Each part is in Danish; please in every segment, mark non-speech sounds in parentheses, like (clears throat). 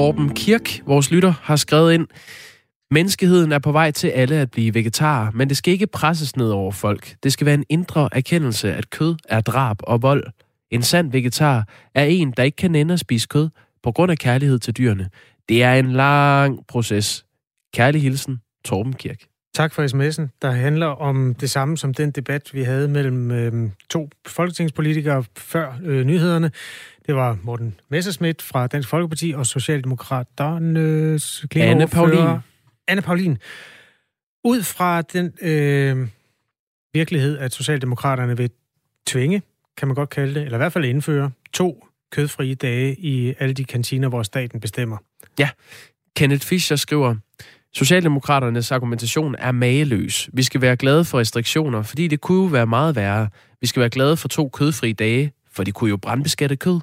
Torben Kirk, vores lytter, har skrevet ind, Menneskeheden er på vej til alle at blive vegetarer, men det skal ikke presses ned over folk. Det skal være en indre erkendelse, at kød er drab og vold. En sand vegetar er en, der ikke kan nænde at spise kød på grund af kærlighed til dyrene. Det er en lang proces. Kærlig hilsen, Torben Kirk. Tak for sms'en, der handler om det samme som den debat, vi havde mellem øh, to folketingspolitikere før øh, nyhederne. Det var Morten Messerschmidt fra Dansk Folkeparti og Socialdemokraternes Anne Paulin. Anne Paulin. Ud fra den øh, virkelighed, at Socialdemokraterne vil tvinge, kan man godt kalde det, eller i hvert fald indføre, to kødfrie dage i alle de kantiner, hvor staten bestemmer. Ja, Kenneth Fischer skriver, Socialdemokraternes argumentation er mageløs. Vi skal være glade for restriktioner, fordi det kunne jo være meget værre. Vi skal være glade for to kødfri dage, for de kunne jo brandbeskatte kød.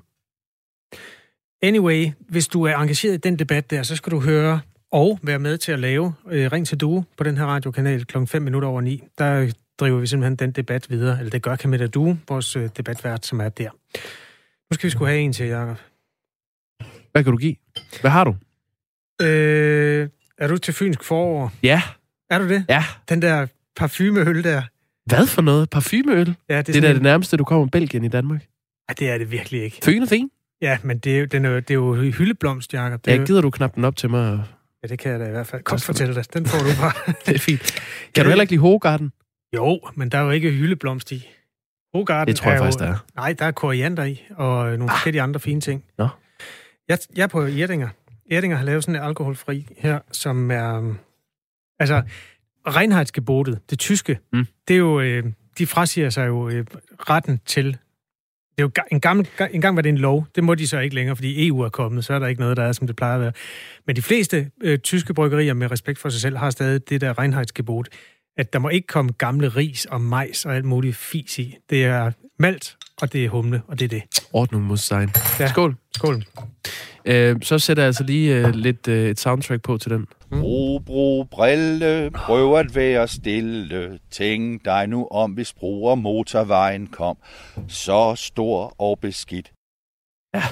Anyway, hvis du er engageret i den debat der, så skal du høre og være med til at lave øh, Ring til Due på den her radiokanal kl. 5 minutter over 9. Der driver vi simpelthen den debat videre, eller det gør Camilla Due, vores øh, debatvært, som er der. Nu skal vi skulle have en til, Jacob. Hvad kan du give? Hvad har du? Øh, er du til Fynsk forår? Ja. Er du det? Ja. Den der parfumeøl der. Hvad for noget? Parfumeøl? Ja, det, det er da det nærmeste, du kommer Belgien i Danmark. Ja, det er det virkelig ikke. Fyn er fin. Ja, men det er, den er, det er jo hyldeblomst, Jacob. Det ja, gider du knap den op til mig? Ja, det kan jeg da i hvert fald. Kom, fortæl dig. Den får du bare. (laughs) det er fint. Kan du heller ikke lide Hogarden? Jo, men der er jo ikke hyldeblomst i. Hogarden det tror jeg er faktisk, jo, der er. Nej, der er koriander i, og nogle ah. forskellige andre fine ting. Nå. Jeg, jeg er på Erdinger. Erdinger har lavet sådan en alkoholfri her, som er... Um, altså, Reinheitsgebotet, det tyske, mm. det er jo... Øh, de frasiger sig jo øh, retten til det er jo en, gammel, en gang var det en lov. Det må de så ikke længere, fordi EU er kommet, så er der ikke noget, der er, som det plejer at være. Men de fleste øh, tyske bryggerier med respekt for sig selv har stadig det der Reinheitsgebot, at der må ikke komme gamle ris og majs og alt muligt fis i. Det er malt, og det er humle, og det er det. Ordnung muss sein. Ja. Skål. Skål. Øh, så sætter jeg altså lige øh, lidt øh, et soundtrack på til den. Mm. Bro, bro, brille, prøv at være stille. Tænk dig nu om, hvis og motorvejen kom. Så stor og beskidt. Ja.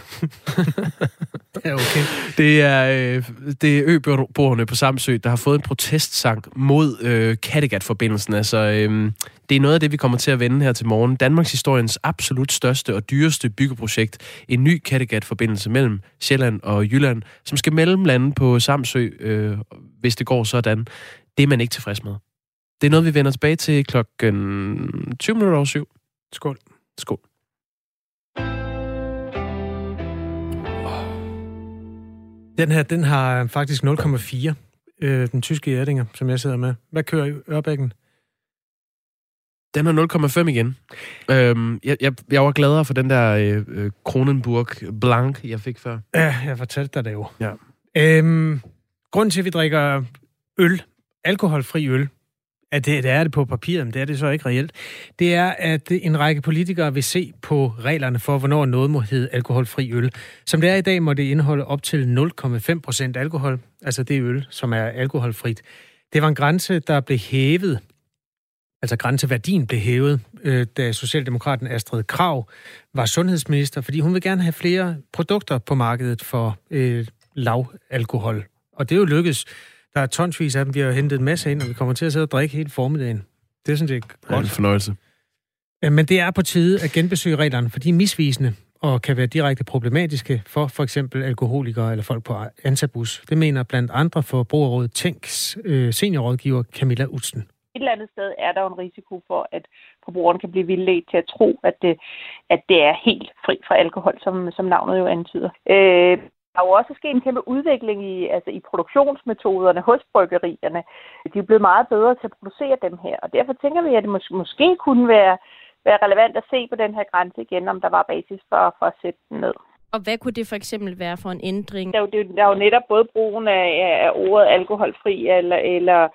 (laughs) ja, okay. Det er, øh, det er øboerne på Samsø, der har fået en protestsang mod øh, Kattegat-forbindelsen. Altså, øh, det er noget af det, vi kommer til at vende her til morgen. Danmarks historiens absolut største og dyreste byggeprojekt. En ny Kattegat-forbindelse mellem Sjælland og Jylland, som skal mellemlande på Samsø, øh, hvis det går sådan. Det er man ikke tilfreds med. Det er noget, vi vender tilbage til klokken 20 minutter over syv. Skål. Skål. Den her, den har faktisk 0,4, øh, den tyske Erdinger, som jeg sidder med. Hvad kører i Ørbækken? Den har 0,5 igen. Øhm, jeg, jeg, jeg var gladere for den der øh, øh, Kronenburg Blanc, jeg fik før. Ja, jeg fortalte dig det jo. Ja. Øhm, grunden til, at vi drikker øl, alkoholfri øl, at det, det er det på papiret, men det er det så ikke reelt, det er, at en række politikere vil se på reglerne for, hvornår noget må hedde alkoholfri øl. Som det er i dag, må det indeholde op til 0,5 procent alkohol, altså det øl, som er alkoholfrit. Det var en grænse, der blev hævet, altså grænseværdien blev hævet, øh, da Socialdemokraten Astrid Krav var sundhedsminister, fordi hun vil gerne have flere produkter på markedet for øh, lav alkohol. Og det er jo lykkedes. Der er tonsvis af dem. Vi har hentet en masse ind, og vi kommer til at sidde og drikke hele formiddagen. Det er sådan set godt. En fornøjelse. Men det er på tide at genbesøge reglerne, for de er misvisende og kan være direkte problematiske for for eksempel alkoholikere eller folk på antabus. Det mener blandt andre for Forbrugerrådet Tænks øh, seniorrådgiver Camilla Utsen. Et eller andet sted er der en risiko for, at forbrugeren kan blive vildledt til at tro, at det, at det er helt fri fra alkohol, som, som navnet jo antyder. Øh, der er jo også sket en kæmpe udvikling i, altså i produktionsmetoderne hos bryggerierne. De er blevet meget bedre til at producere dem her, og derfor tænker vi, at det mås- måske kunne være, være relevant at se på den her grænse igen, om der var basis for, for at sætte den ned. Og hvad kunne det for eksempel være for en ændring? Der er jo, der er jo netop både brugen af, af ordet alkoholfri, eller, eller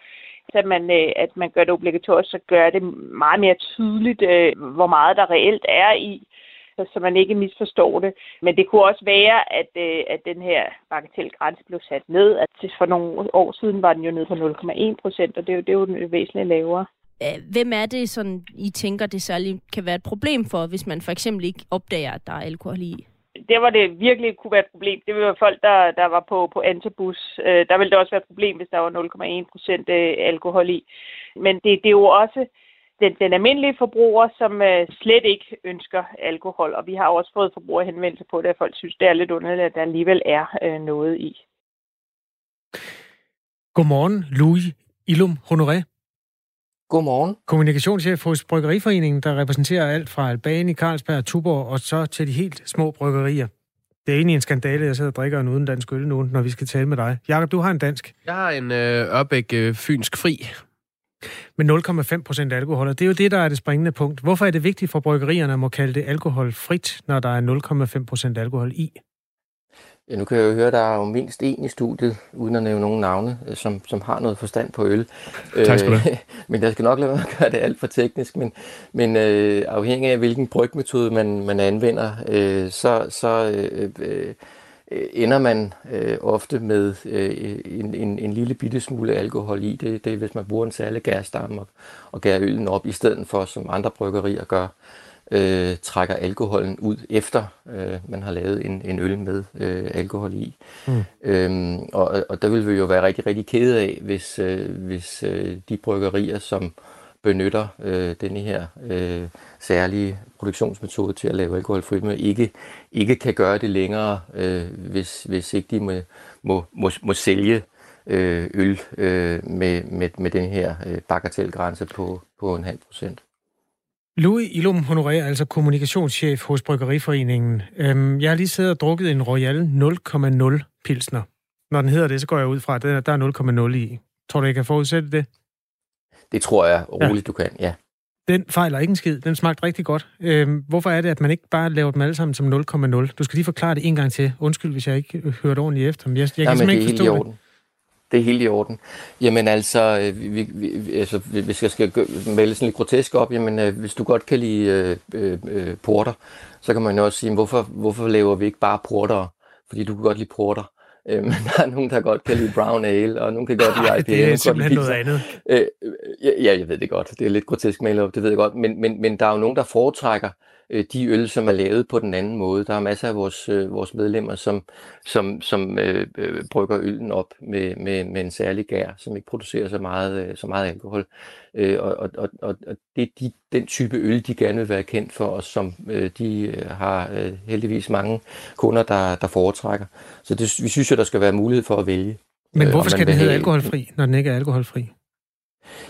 at man, øh, at man gør det obligatorisk, så gør det meget mere tydeligt, øh, hvor meget der reelt er i så man ikke misforstår det. Men det kunne også være, at, øh, at den her bagatelgrænse blev sat ned. At for nogle år siden var den jo nede på 0,1 procent, og det er, jo, det er jo væsentligt lavere. Hvem er det, sådan, I tænker, det særligt kan være et problem for, hvis man for eksempel ikke opdager, at der er alkohol i? der hvor det virkelig kunne være et problem, det var folk, der, der var på, på antabus. Øh, der ville det også være et problem, hvis der var 0,1 procent øh, alkohol i. Men det, det er jo også den, den almindelige forbruger, som øh, slet ikke ønsker alkohol. Og vi har også fået forbrugerhenvendelser på det, at folk synes, det er lidt underligt, at der alligevel er øh, noget i. Godmorgen, Louis Ilum Honoré. Godmorgen. Kommunikationschef hos Bryggeriforeningen, der repræsenterer alt fra Albani, Carlsberg, Tuborg og så til de helt små bryggerier. Det er egentlig en skandale, jeg sidder og drikker en uden dansk øl nu, når vi skal tale med dig. Jakob, du har en dansk. Jeg har en øh, Ørbæk øh, Fynsk Fri. Med 0,5 procent alkohol, og det er jo det, der er det springende punkt. Hvorfor er det vigtigt for bryggerierne at må kalde det alkoholfrit, når der er 0,5 procent alkohol i? Ja, nu kan jeg jo høre, at der er jo mindst en i studiet, uden at nævne nogen navne, øh, som, som har noget forstand på øl. Tak skal du have. Øh, (laughs) men jeg skal nok lade være at gøre det alt for teknisk, men, men øh, afhængig af hvilken brygmetode man, man anvender, øh, så, så øh, øh, ender man øh, ofte med øh, en, en, en lille bitte smule alkohol i. Det, det er, hvis man bruger en særlig gærstamme og, og gærer øllen op, i stedet for, som andre bryggerier gør, øh, trækker alkoholen ud efter øh, man har lavet en, en øl med øh, alkohol i. Mm. Øhm, og, og der vil vi jo være rigtig, rigtig kede af, hvis, øh, hvis øh, de bryggerier, som benytter øh, denne her øh, særlige produktionsmetode til at lave alkoholfri men ikke, ikke kan gøre det længere, øh, hvis, hvis ikke de må, må, må, må sælge øh, øl øh, med, med, med den her øh, bagatelgrænse på, på en halv procent. Louis Ilum Honoré, altså kommunikationschef hos Bryggeriforeningen. Øhm, jeg har lige siddet og drukket en Royal 0,0 pilsner. Når den hedder det, så går jeg ud fra, at der er 0,0 i. Tror du, jeg kan forudsætte det? Det tror jeg roligt, ja. du kan, ja. Den fejler ikke en skid. Den smagte rigtig godt. Øhm, hvorfor er det, at man ikke bare laver dem alle sammen som 0,0? Du skal lige forklare det en gang til. Undskyld, hvis jeg ikke hørte ordentligt efter. Men jeg, jeg kan Jamen, simpelthen ikke forstå det. Det er helt i orden. Jamen altså, øh, vi, vi, altså hvis jeg skal melde sådan lidt grotesk op, jamen øh, hvis du godt kan lide øh, øh, porter, så kan man jo også sige, hvorfor, hvorfor laver vi ikke bare porter? Fordi du kan godt lide porter. Øh, (laughs) men der er nogen, der godt kan lide brown ale, og nogen kan godt lide IPA. det er simpelthen noget andet. Øh, ja, jeg ved det godt. Det er lidt grotesk malet op, det ved jeg godt. Men, men, men der er jo nogen, der foretrækker øh, de øl, som er lavet på den anden måde. Der er masser af vores, øh, vores medlemmer, som, som, som øh, øh, brygger øllen op med, med, med en særlig gær, som ikke producerer så meget, øh, så meget alkohol. Øh, og og, og, og det er de, den type øl, de gerne vil være kendt for, og som øh, de øh, har øh, heldigvis mange kunder, der, der foretrækker. Så det, vi synes jo, der skal være mulighed for at vælge. Men hvorfor øh, skal den hedde alkoholfri, når den ikke er alkoholfri?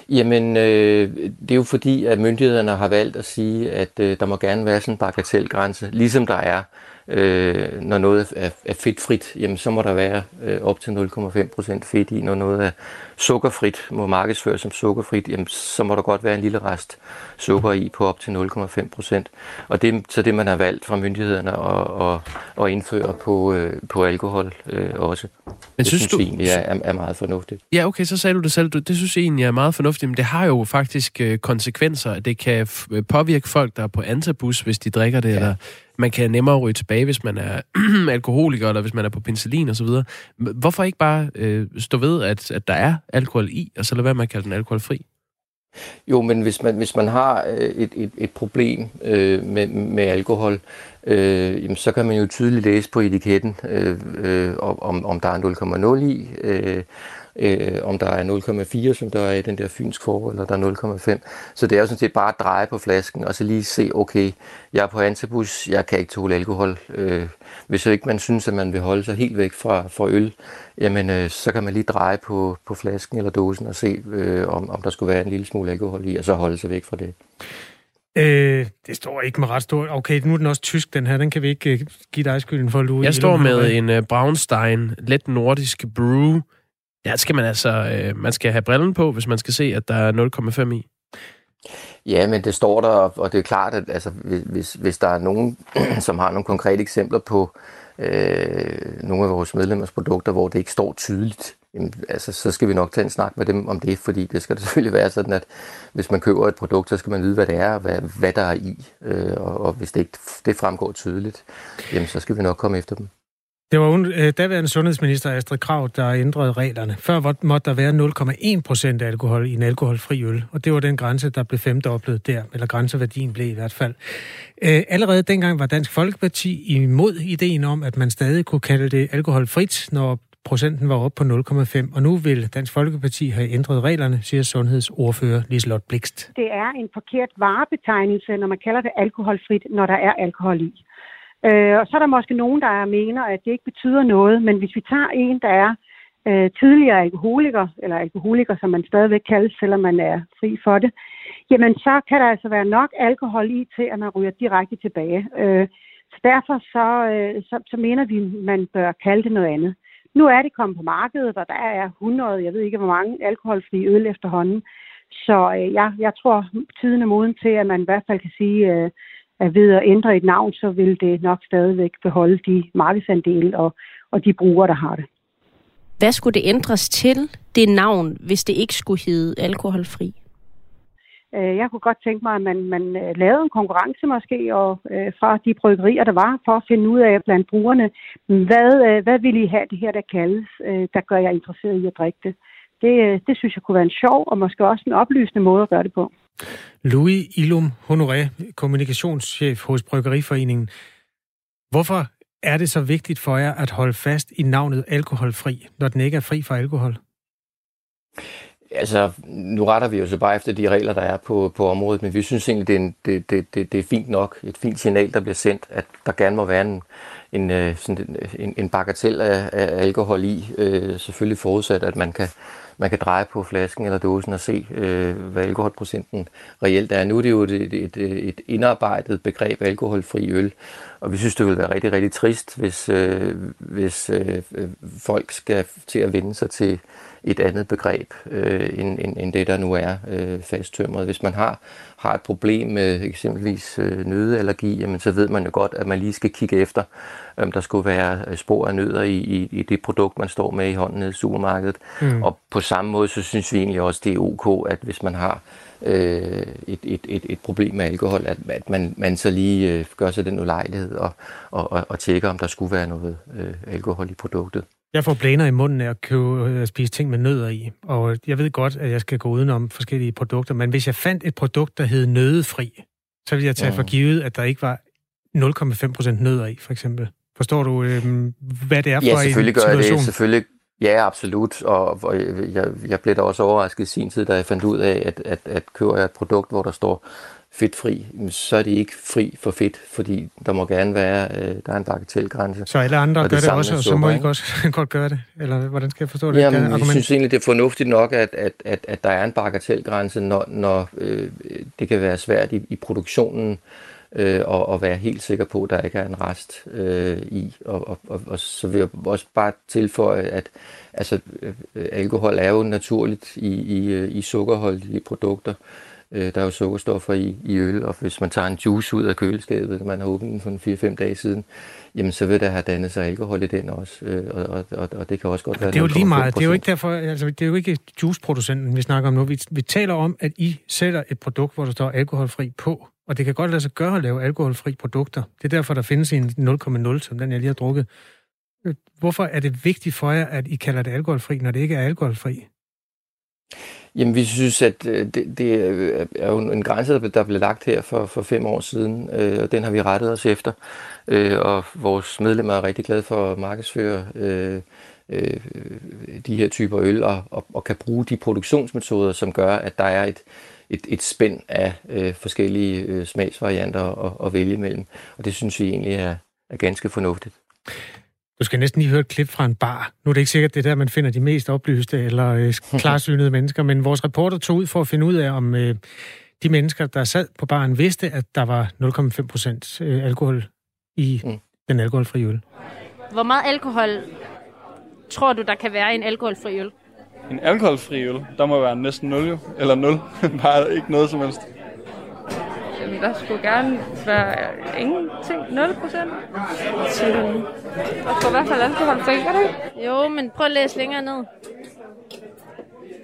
Jamen, øh, det er jo fordi, at myndighederne har valgt at sige, at øh, der må gerne være sådan en bagatelgrænse, ligesom der er øh, når noget er, er fedtfrit, jamen så må der være øh, op til 0,5% fedt i. Når noget er sukkerfrit, må markedsføres som sukkerfrit, jamen så må der godt være en lille rest sukker i på op til 0,5%. Og det er så det, man har valgt fra myndighederne at, at, at indføre på, øh, på alkohol øh, også. Men det synes, synes du... egentlig er, er meget fornuftigt. Ja, okay, så sagde du det selv. Det synes jeg egentlig er meget fornuftigt, men det har jo faktisk øh, konsekvenser. Det kan påvirke folk, der er på antabus, hvis de drikker det, ja. eller man kan nemmere ryge tilbage, hvis man er (clears throat) alkoholiker, eller hvis man er på penicillin osv. Hvorfor ikke bare øh, stå ved, at, at der er alkohol i, og så lad være med at kalde den alkoholfri? Jo, men hvis man, hvis man har øh, et, et, et problem øh, med, med alkohol, øh, jamen, så kan man jo tydeligt læse på etiketten, øh, øh, om, om der er 0,0 i. Øh, øh, om der er 0,4, som der er i den der fynsk forhold, eller der er 0,5. Så det er jo sådan set bare at dreje på flasken, og så lige se, okay, jeg er på antabus, jeg kan ikke tåle alkohol. Øh, hvis ikke man synes, at man vil holde sig helt væk fra, fra øl, jamen øh, så kan man lige dreje på, på flasken eller dåsen og se, øh, om, om der skulle være en lille smule alkohol i, og så holde sig væk fra det. Øh, det står ikke med ret stort. Okay, nu er den også tysk, den her. Den kan vi ikke uh, give dig skylden for, Louis. Jeg står med en uh, Braunstein, let nordisk brew, Ja, skal man altså øh, man skal have brillen på, hvis man skal se, at der er 0,5 i. Ja, men det står der, og det er klart, at altså, hvis, hvis der er nogen, (clears throat) som har nogle konkrete eksempler på øh, nogle af vores medlemmers produkter, hvor det ikke står tydeligt, jamen, altså, så skal vi nok tage en snak med dem om det, fordi det skal (laughs) selvfølgelig være sådan, at hvis man køber et produkt, så skal man vide, hvad det er, og hvad, hvad der er i, øh, og, og hvis det ikke det fremgår tydeligt, jamen, så skal vi nok komme efter dem. Det var øh, daværende sundhedsminister Astrid Krav, der ændrede reglerne. Før måtte der være 0,1 procent alkohol i en alkoholfri øl, og det var den grænse, der blev femdoblet der, eller grænseværdien blev i hvert fald. Øh, allerede dengang var Dansk Folkeparti imod ideen om, at man stadig kunne kalde det alkoholfrit, når procenten var oppe på 0,5, og nu vil Dansk Folkeparti have ændret reglerne, siger sundhedsordfører Liselotte Blikst. Det er en forkert varebetegnelse, når man kalder det alkoholfrit, når der er alkohol i. Øh, og så er der måske nogen, der mener, at det ikke betyder noget, men hvis vi tager en, der er øh, tidligere alkoholiker, eller alkoholiker, som man stadigvæk kaldes, selvom man er fri for det, jamen så kan der altså være nok alkohol i til, at man ryger direkte tilbage. Øh, så derfor så, øh, så, så mener vi, at man bør kalde det noget andet. Nu er det kommet på markedet, og der er 100, jeg ved ikke hvor mange, alkoholfri øl efterhånden. Så øh, jeg, jeg tror, tiden er moden til, at man i hvert fald kan sige, øh, at ved at ændre et navn, så vil det nok stadigvæk beholde de markedsandele og, og de brugere, der har det. Hvad skulle det ændres til, det navn, hvis det ikke skulle hedde alkoholfri? Øh, jeg kunne godt tænke mig, at man, man øh, lavede en konkurrence måske og, øh, fra de bryggerier, der var, for at finde ud af blandt brugerne, hvad, øh, hvad vil I have det her, der kaldes, øh, der gør jeg interesseret i at drikke det. Det, øh, det synes jeg kunne være en sjov og måske også en oplysende måde at gøre det på. Louis Ilum Honoré, kommunikationschef hos Bryggeriforeningen. Hvorfor er det så vigtigt for jer at holde fast i navnet alkoholfri, når den ikke er fri for alkohol? Altså, nu retter vi jo så bare efter de regler, der er på, på området, men vi synes egentlig, det er, en, det, det, det, det er fint nok, et fint signal, der bliver sendt, at der gerne må være en, en, øh, sådan øh, en, en bagatel af, af alkohol i, øh, selvfølgelig forudsat, at man kan, man kan dreje på flasken eller dåsen og se, øh, hvad alkoholprocenten reelt er. Nu er det jo et, et, et indarbejdet begreb alkoholfri øl, og vi synes, det vil være rigtig, rigtig trist, hvis, øh, hvis øh, øh folk skal til at vende sig til et andet begreb, øh, end, end, end det, der nu er øh, fasttømret. Hvis man har, har et problem med eksempelvis øh, nødeallergi, jamen, så ved man jo godt, at man lige skal kigge efter, om der skulle være øh, spor af nødder i, i, i det produkt, man står med i hånden i supermarkedet. Mm. Og på samme måde, så synes vi egentlig også, det er ok, at hvis man har øh, et, et, et, et problem med alkohol, at, at man, man så lige øh, gør sig den ulejlighed og, og, og, og tjekker, om der skulle være noget øh, alkohol i produktet. Jeg får blæner i munden af at købe, øh, spise ting med nødder i, og jeg ved godt, at jeg skal gå udenom forskellige produkter, men hvis jeg fandt et produkt, der hed nødefri, så ville jeg tage for givet, at der ikke var 0,5% nødder i, for eksempel. Forstår du, øh, hvad det er for ja, selvfølgelig en gør jeg det. Selvfølgelig, ja, absolut. Og, og jeg, jeg blev da også overrasket i sin tid, da jeg fandt ud af, at, at, at køber jeg et produkt, hvor der står fedtfri, så er det ikke fri for fedt, fordi der må gerne være, øh, der er en bagatelgrænse. Så alle andre gør det, det også, og så må I også (laughs) godt gøre det? Eller hvordan skal jeg forstå det? Jamen, jeg synes egentlig, det er fornuftigt nok, at, at, at, at der er en bagatelgrænse, når, når øh, det kan være svært i, i produktionen øh, og, og være helt sikker på, at der ikke er en rest øh, i. Og, og, og, og så vil jeg også bare tilføje, at altså, øh, alkohol er jo naturligt i, i, øh, i sukkerholdige produkter. Øh, der er jo sukkerstoffer i, i øl, og hvis man tager en juice ud af køleskabet, man har åbnet den for 4-5 dage siden, jamen så vil der have dannet sig alkohol i den også, øh, og, og, og det kan også godt være... Det er jo lige meget, det er jo ikke derfor, altså det er jo ikke juiceproducenten, vi snakker om nu. Vi, vi taler om, at I sælger et produkt, hvor der står alkoholfri på, og det kan godt lade sig gøre at lave alkoholfri produkter. Det er derfor, der findes en 0,0, som den jeg lige har drukket. Øh, hvorfor er det vigtigt for jer, at I kalder det alkoholfri, når det ikke er alkoholfri? Jamen, vi synes, at øh, det, det øh, er jo en grænse, der blev lagt her for, for fem år siden, øh, og den har vi rettet os efter. Øh, og vores medlemmer er rigtig glade for at markedsføre øh, øh, de her typer øl, og, og, og kan bruge de produktionsmetoder, som gør, at der er et, et, et spænd af øh, forskellige øh, smagsvarianter at, at vælge mellem. Og det synes vi egentlig er, er ganske fornuftigt. Du skal næsten lige høre et klip fra en bar. Nu er det ikke sikkert, det er der, man finder de mest oplyste eller øh, (laughs) klarsynede mennesker, men vores reporter tog ud for at finde ud af, om øh, de mennesker, der sad på baren, vidste, at der var 0,5 procent øh, alkohol i mm. den alkoholfri øl. Hvor meget alkohol tror du, der kan være i en alkoholfri øl? En alkoholfri øl, der må være næsten 0 jo. Eller 0. (laughs) Bare ikke noget som helst. Jamen, der skulle gerne være ingenting. 0 procent. Der skulle i hvert fald gør det ikke? Jo, men prøv at læse længere ned.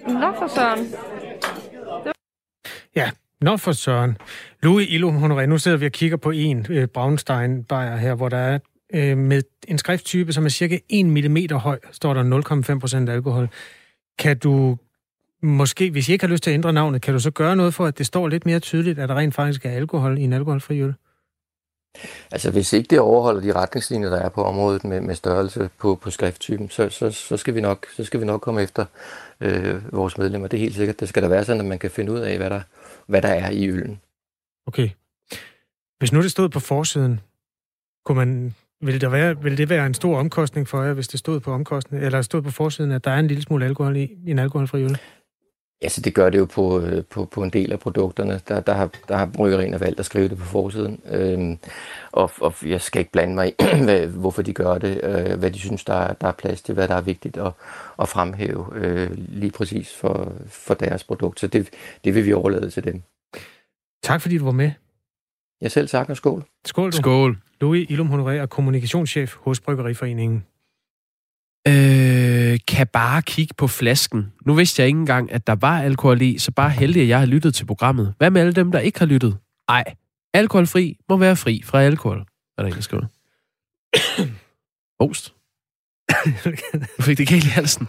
Nå for søren. Ja, Nå for søren. Louis Ilum Honoré, nu sidder vi og kigger på en øh, Braunstein her, hvor der er øh, med en skrifttype, som er cirka 1 mm høj, står der 0,5 procent alkohol. Kan du måske, hvis I ikke har lyst til at ændre navnet, kan du så gøre noget for, at det står lidt mere tydeligt, at der rent faktisk er alkohol i en alkoholfri øl? Altså hvis ikke det overholder de retningslinjer, der er på området med, med størrelse på, på skrifttypen, så, så, så, skal vi nok, så skal vi nok komme efter øh, vores medlemmer. Det er helt sikkert. Det skal der være sådan, at man kan finde ud af, hvad der, hvad der er i øllen. Okay. Hvis nu det stod på forsiden, kunne man, ville, der være, ville det være en stor omkostning for jer, hvis det stod på omkostning, eller stod på forsiden, at der er en lille smule alkohol i, i en alkoholfri øl? Ja, så det gør det jo på, øh, på, på en del af produkterne. Der, der har, der har bryggerierne valgt at skrive det på forsiden. Øhm, og, og jeg skal ikke blande mig i, (clears throat) hvad, hvorfor de gør det, øh, hvad de synes, der er, der er plads til, hvad der er vigtigt at, at fremhæve øh, lige præcis for, for deres produkt. Så det, det vil vi overlade til dem. Tak fordi du var med. Jeg selv tak, og skål. Skål. Du. Skål. Louis Ilum Honoré er kommunikationschef hos Bryggeriforeningen. Øh, kan bare kigge på flasken. Nu vidste jeg ikke engang, at der var alkohol i, så bare heldig, at jeg har lyttet til programmet. Hvad med alle dem, der ikke har lyttet? Ej, alkoholfri må være fri fra alkohol, er der en, der skriver. (coughs) Ost. Du fik det galt i halsen.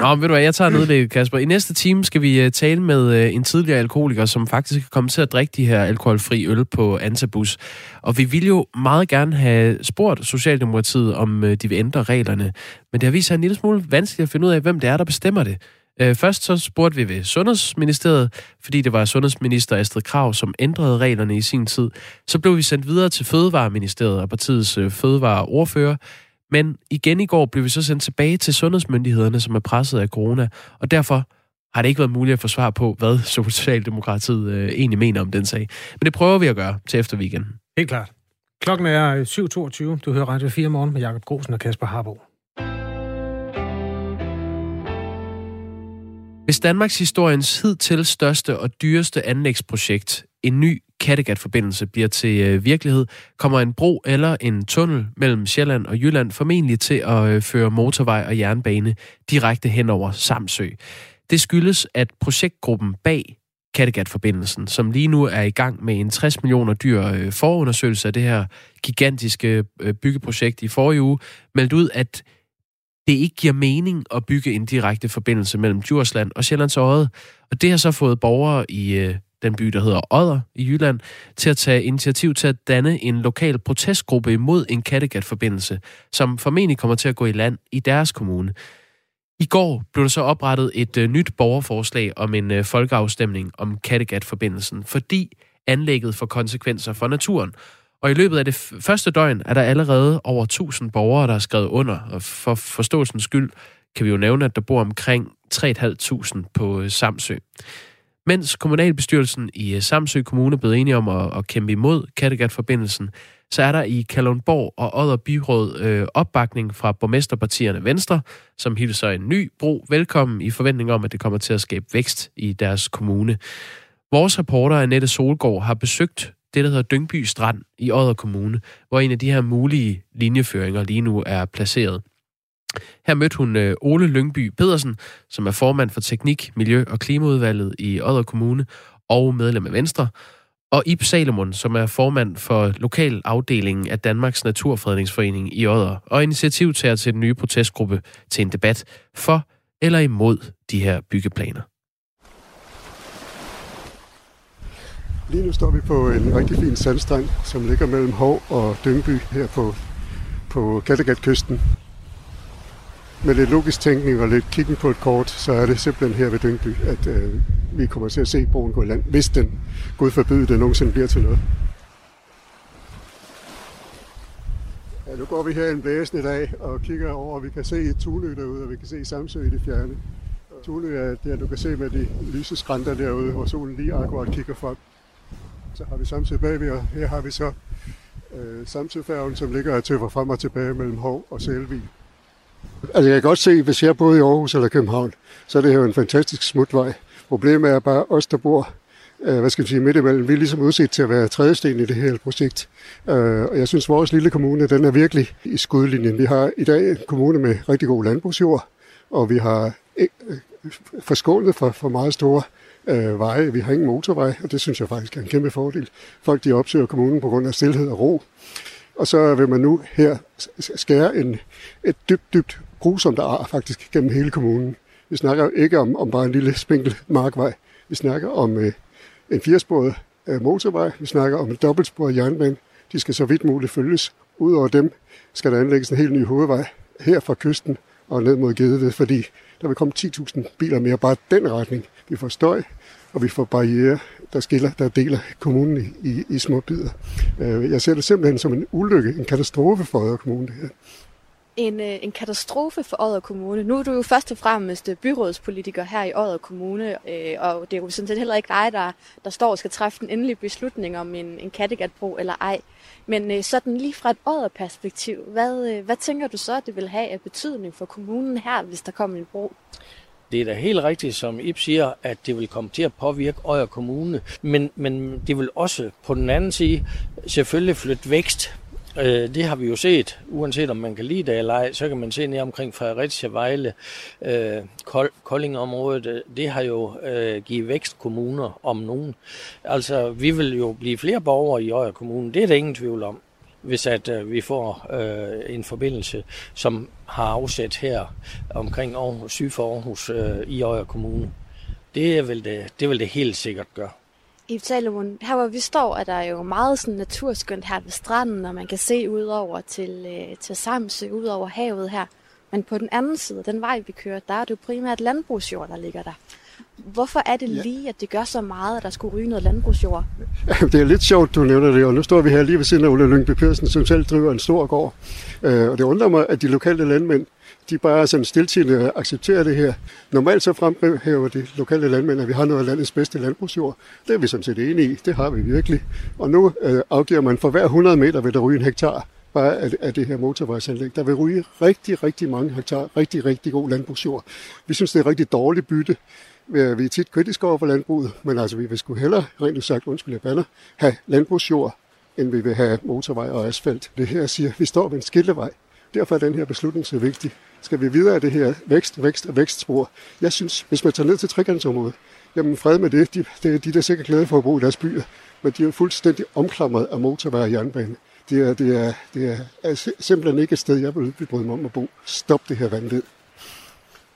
Nå, ved du hvad, jeg tager nedlægget, Kasper. I næste time skal vi øh, tale med øh, en tidligere alkoholiker, som faktisk kan komme til at drikke de her alkoholfri øl på Antabus. Og vi vil jo meget gerne have spurgt Socialdemokratiet, om øh, de vil ændre reglerne. Men det har vist sig en lille smule vanskeligt at finde ud af, hvem det er, der bestemmer det. Først så spurgte vi ved Sundhedsministeriet, fordi det var Sundhedsminister Astrid Krav, som ændrede reglerne i sin tid. Så blev vi sendt videre til Fødevareministeriet og partiets fødevareordfører, men igen i går blev vi så sendt tilbage til sundhedsmyndighederne, som er presset af corona, og derfor har det ikke været muligt at få svar på, hvad (laughs) Socialdemokratiet øh, egentlig mener om den sag. Men det prøver vi at gøre til efter weekenden. Helt klart. Klokken er 7.22. Du hører Radio 4 morgen med Jakob Grosen og Kasper Harbo. Hvis Danmarks historiens hidtil største og dyreste anlægsprojekt, en ny Kattegat-forbindelse, bliver til øh, virkelighed, kommer en bro eller en tunnel mellem Sjælland og Jylland formentlig til at øh, føre motorvej og jernbane direkte hen over Samsø. Det skyldes, at projektgruppen bag Kattegat-forbindelsen, som lige nu er i gang med en 60 millioner dyr øh, forundersøgelse af det her gigantiske øh, byggeprojekt i forrige uge, meldte ud, at det ikke giver mening at bygge en direkte forbindelse mellem Djursland og Sjællands Øje. Og det har så fået borgere i øh, den by, der hedder Odder i Jylland, til at tage initiativ til at danne en lokal protestgruppe imod en Kattegat-forbindelse, som formentlig kommer til at gå i land i deres kommune. I går blev der så oprettet et øh, nyt borgerforslag om en øh, folkeafstemning om Kattegat-forbindelsen, fordi anlægget får konsekvenser for naturen. Og i løbet af det første døgn er der allerede over 1000 borgere, der er skrevet under. Og for forståelsens skyld kan vi jo nævne, at der bor omkring 3.500 på øh, Samsø. Mens kommunalbestyrelsen i øh, Samsø Kommune blev enige om at, at kæmpe imod Kattegat-forbindelsen, så er der i Kalundborg og Odder Byråd øh, opbakning fra borgmesterpartierne Venstre, som hilser en ny bro velkommen i forventning om, at det kommer til at skabe vækst i deres kommune. Vores reporter Annette Solgaard har besøgt det, der hedder Dyngby Strand i Odder Kommune, hvor en af de her mulige linjeføringer lige nu er placeret. Her mødte hun øh, Ole Lyngby Pedersen, som er formand for Teknik, Miljø og Klimaudvalget i Odder Kommune og medlem af Venstre, og Ib Salomon, som er formand for lokalafdelingen af Danmarks Naturfredningsforening i Odder, og initiativtager til den nye protestgruppe til en debat for eller imod de her byggeplaner. Lige nu står vi på en rigtig fin sandstrand, som ligger mellem Hov og Dyngby her på, på Kattegatkysten. Med lidt logisk tænkning og lidt kiggen på et kort, så er det simpelthen her ved Dyngby, at øh, vi kommer til at se broen gå i land, hvis den, Gud forbyde den nogensinde bliver til noget. Ja, nu går vi her en blæsende dag og kigger over, og vi kan se Tunø derude, og vi kan se Samsø i det fjerne. Tunø er der, du kan se med de lyse skrænter derude, hvor solen lige akkurat kigger frem. Så har vi Samsø bagved, og her har vi så øh, Samsøfærgen, som ligger og tøffer frem og tilbage mellem Hov og Selvig. Altså jeg kan godt se, hvis jeg boede i Aarhus eller København, så er det jo en fantastisk smutvej. Problemet er bare os, der bor øh, hvad skal man sige, midt imellem. Vi er ligesom udset til at være trædesten i det her projekt. Øh, og jeg synes, vores lille kommune, den er virkelig i skudlinjen. Vi har i dag en kommune med rigtig god landbrugsjord, og vi har øh, øh forskålet for, for meget store øh, veje. Vi har ingen motorvej, og det synes jeg faktisk er en kæmpe fordel. Folk de opsøger kommunen på grund af stillhed og ro. Og så vil man nu her skære en, et dybt, dybt grusomt ar faktisk gennem hele kommunen. Vi snakker jo ikke om, om bare en lille spinkel markvej. Vi snakker om øh, en firesporet øh, motorvej. Vi snakker om en dobbeltsporet jernbane. De skal så vidt muligt følges. Udover dem skal der anlægges en helt ny hovedvej her fra kysten og ned mod Gedeved, fordi der vil komme 10.000 biler mere bare den retning. Vi får støj, og vi får barriere, der skiller, der deler kommunen i, i, i små bidder. Øh, jeg ser det simpelthen som en ulykke, en katastrofe for Odder Kommune. Det her. En, øh, en katastrofe for Odder Kommune. Nu er du jo først og fremmest øh, byrådspolitiker her i Odder Kommune, og det er jo sådan set heller ikke dig, der, der står og skal træffe den endelige beslutning om en, en Kattegatbro eller ej. Men sådan lige fra et Odder-perspektiv, hvad, hvad tænker du så, det vil have af betydning for kommunen her, hvis der kommer en bro? Det er da helt rigtigt, som Ip siger, at det vil komme til at påvirke Øjer Kommune, men, men det vil også på den anden side selvfølgelig flytte vækst. Øh, det har vi jo set, uanset om man kan lide det eller ej, så kan man se ned omkring Fredericia, Vejle, øh, Koldingområdet, det har jo øh, givet vækstkommuner om nogen. Altså, vi vil jo blive flere borgere i Øjer Kommune, det er der ingen tvivl om hvis at øh, vi får øh, en forbindelse, som har afsat her omkring Aarhus, syd for Aarhus øh, i Øjer Kommune. Det vil det, det vil det helt sikkert gøre. I Salomon, her hvor vi står, er der jo meget sådan naturskønt her ved stranden, og man kan se ud over til, øh, til Samsø, ud over havet her. Men på den anden side, den vej vi kører, der er det jo primært landbrugsjord, der ligger der. Hvorfor er det lige, at det gør så meget, at der skulle ryge noget landbrugsjord? Det er lidt sjovt, du nævner det, og nu står vi her lige ved siden af Ulla Lyngby Pedersen, som selv driver en stor gård. Øh, og det undrer mig, at de lokale landmænd, de bare sådan stiltigende accepterer det her. Normalt så fremhæver de lokale landmænd, at vi har noget af landets bedste landbrugsjord. Det er vi sådan set enige i. Det har vi virkelig. Og nu øh, afgiver man for hver 100 meter ved der ryge en hektar bare af, af det her motorvejsanlæg. Der vil ryge rigtig, rigtig mange hektar, rigtig, rigtig god landbrugsjord. Vi synes, det er rigtig dårligt bytte. Øh, vi er tit kritiske over for landbruget, men altså vi vil sgu hellere, rent sagt, undskyld jeg banner, have landbrugsjord, end vi vil have motorvej og asfalt. Det her siger, at vi står ved en skillevej. Derfor er den her beslutning så vigtig. Skal vi videre af det her vækst, vækst og vækstspor? Jeg synes, hvis man tager ned til trekantsområdet, jamen fred med det. De, de, de er sikkert glade for at bo i deres byer, men de er jo fuldstændig omklamret af motorvej og jernbane. Det er, det, er, det er, er simpelthen ikke et sted, jeg vil bryde mig om at bo. Stop det her vanvid.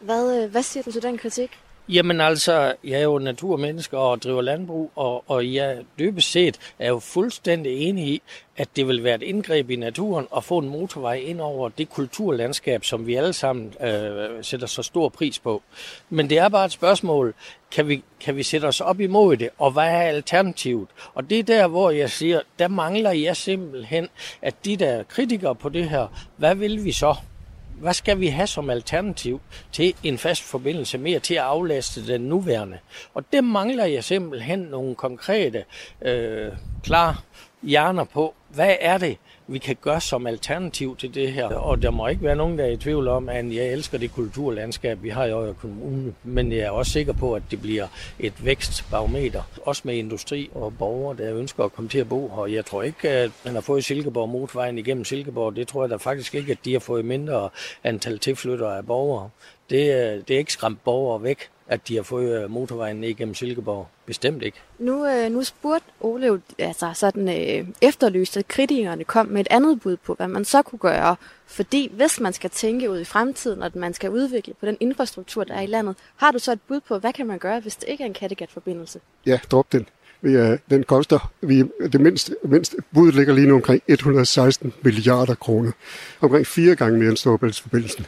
Hvad, øh, hvad siger du til den kritik? Jamen altså, jeg er jo naturmenneske og driver landbrug, og, og jeg dybest set er jo fuldstændig enig i, at det vil være et indgreb i naturen at få en motorvej ind over det kulturlandskab, som vi alle sammen øh, sætter så stor pris på. Men det er bare et spørgsmål, kan vi, kan vi sætte os op imod det, og hvad er alternativet? Og det er der, hvor jeg siger, der mangler jeg simpelthen, at de der kritikere på det her, hvad vil vi så? Hvad skal vi have som alternativ til en fast forbindelse mere til at aflaste den nuværende? Og det mangler jeg simpelthen nogle konkrete, øh, klare hjerner på. Hvad er det, vi kan gøre som alternativ til det her. Og der må ikke være nogen, der er i tvivl om, at jeg elsker det kulturlandskab, vi har i Øjer Kommune. Men jeg er også sikker på, at det bliver et vækstbarometer. Også med industri og borgere, der ønsker at komme til at bo her. Jeg tror ikke, at man har fået Silkeborg motorvejen igennem Silkeborg. Det tror jeg da faktisk ikke, at de har fået mindre antal tilflyttere af borgere. Det, det er ikke skræmt borgere væk at de har fået øh, motorvejen igennem Silkeborg. Bestemt ikke. Nu, øh, nu spurgte Ole altså sådan øh, efterlyst, at kritikerne kom med et andet bud på, hvad man så kunne gøre. Fordi hvis man skal tænke ud i fremtiden, og man skal udvikle på den infrastruktur, der er i landet, har du så et bud på, hvad kan man gøre, hvis det ikke er en Kattegat-forbindelse? Ja, drop den. Den koster, vi, det mindste, mindste budet ligger lige nu omkring 116 milliarder kroner. Omkring fire gange mere end Storebæltsforbindelsen.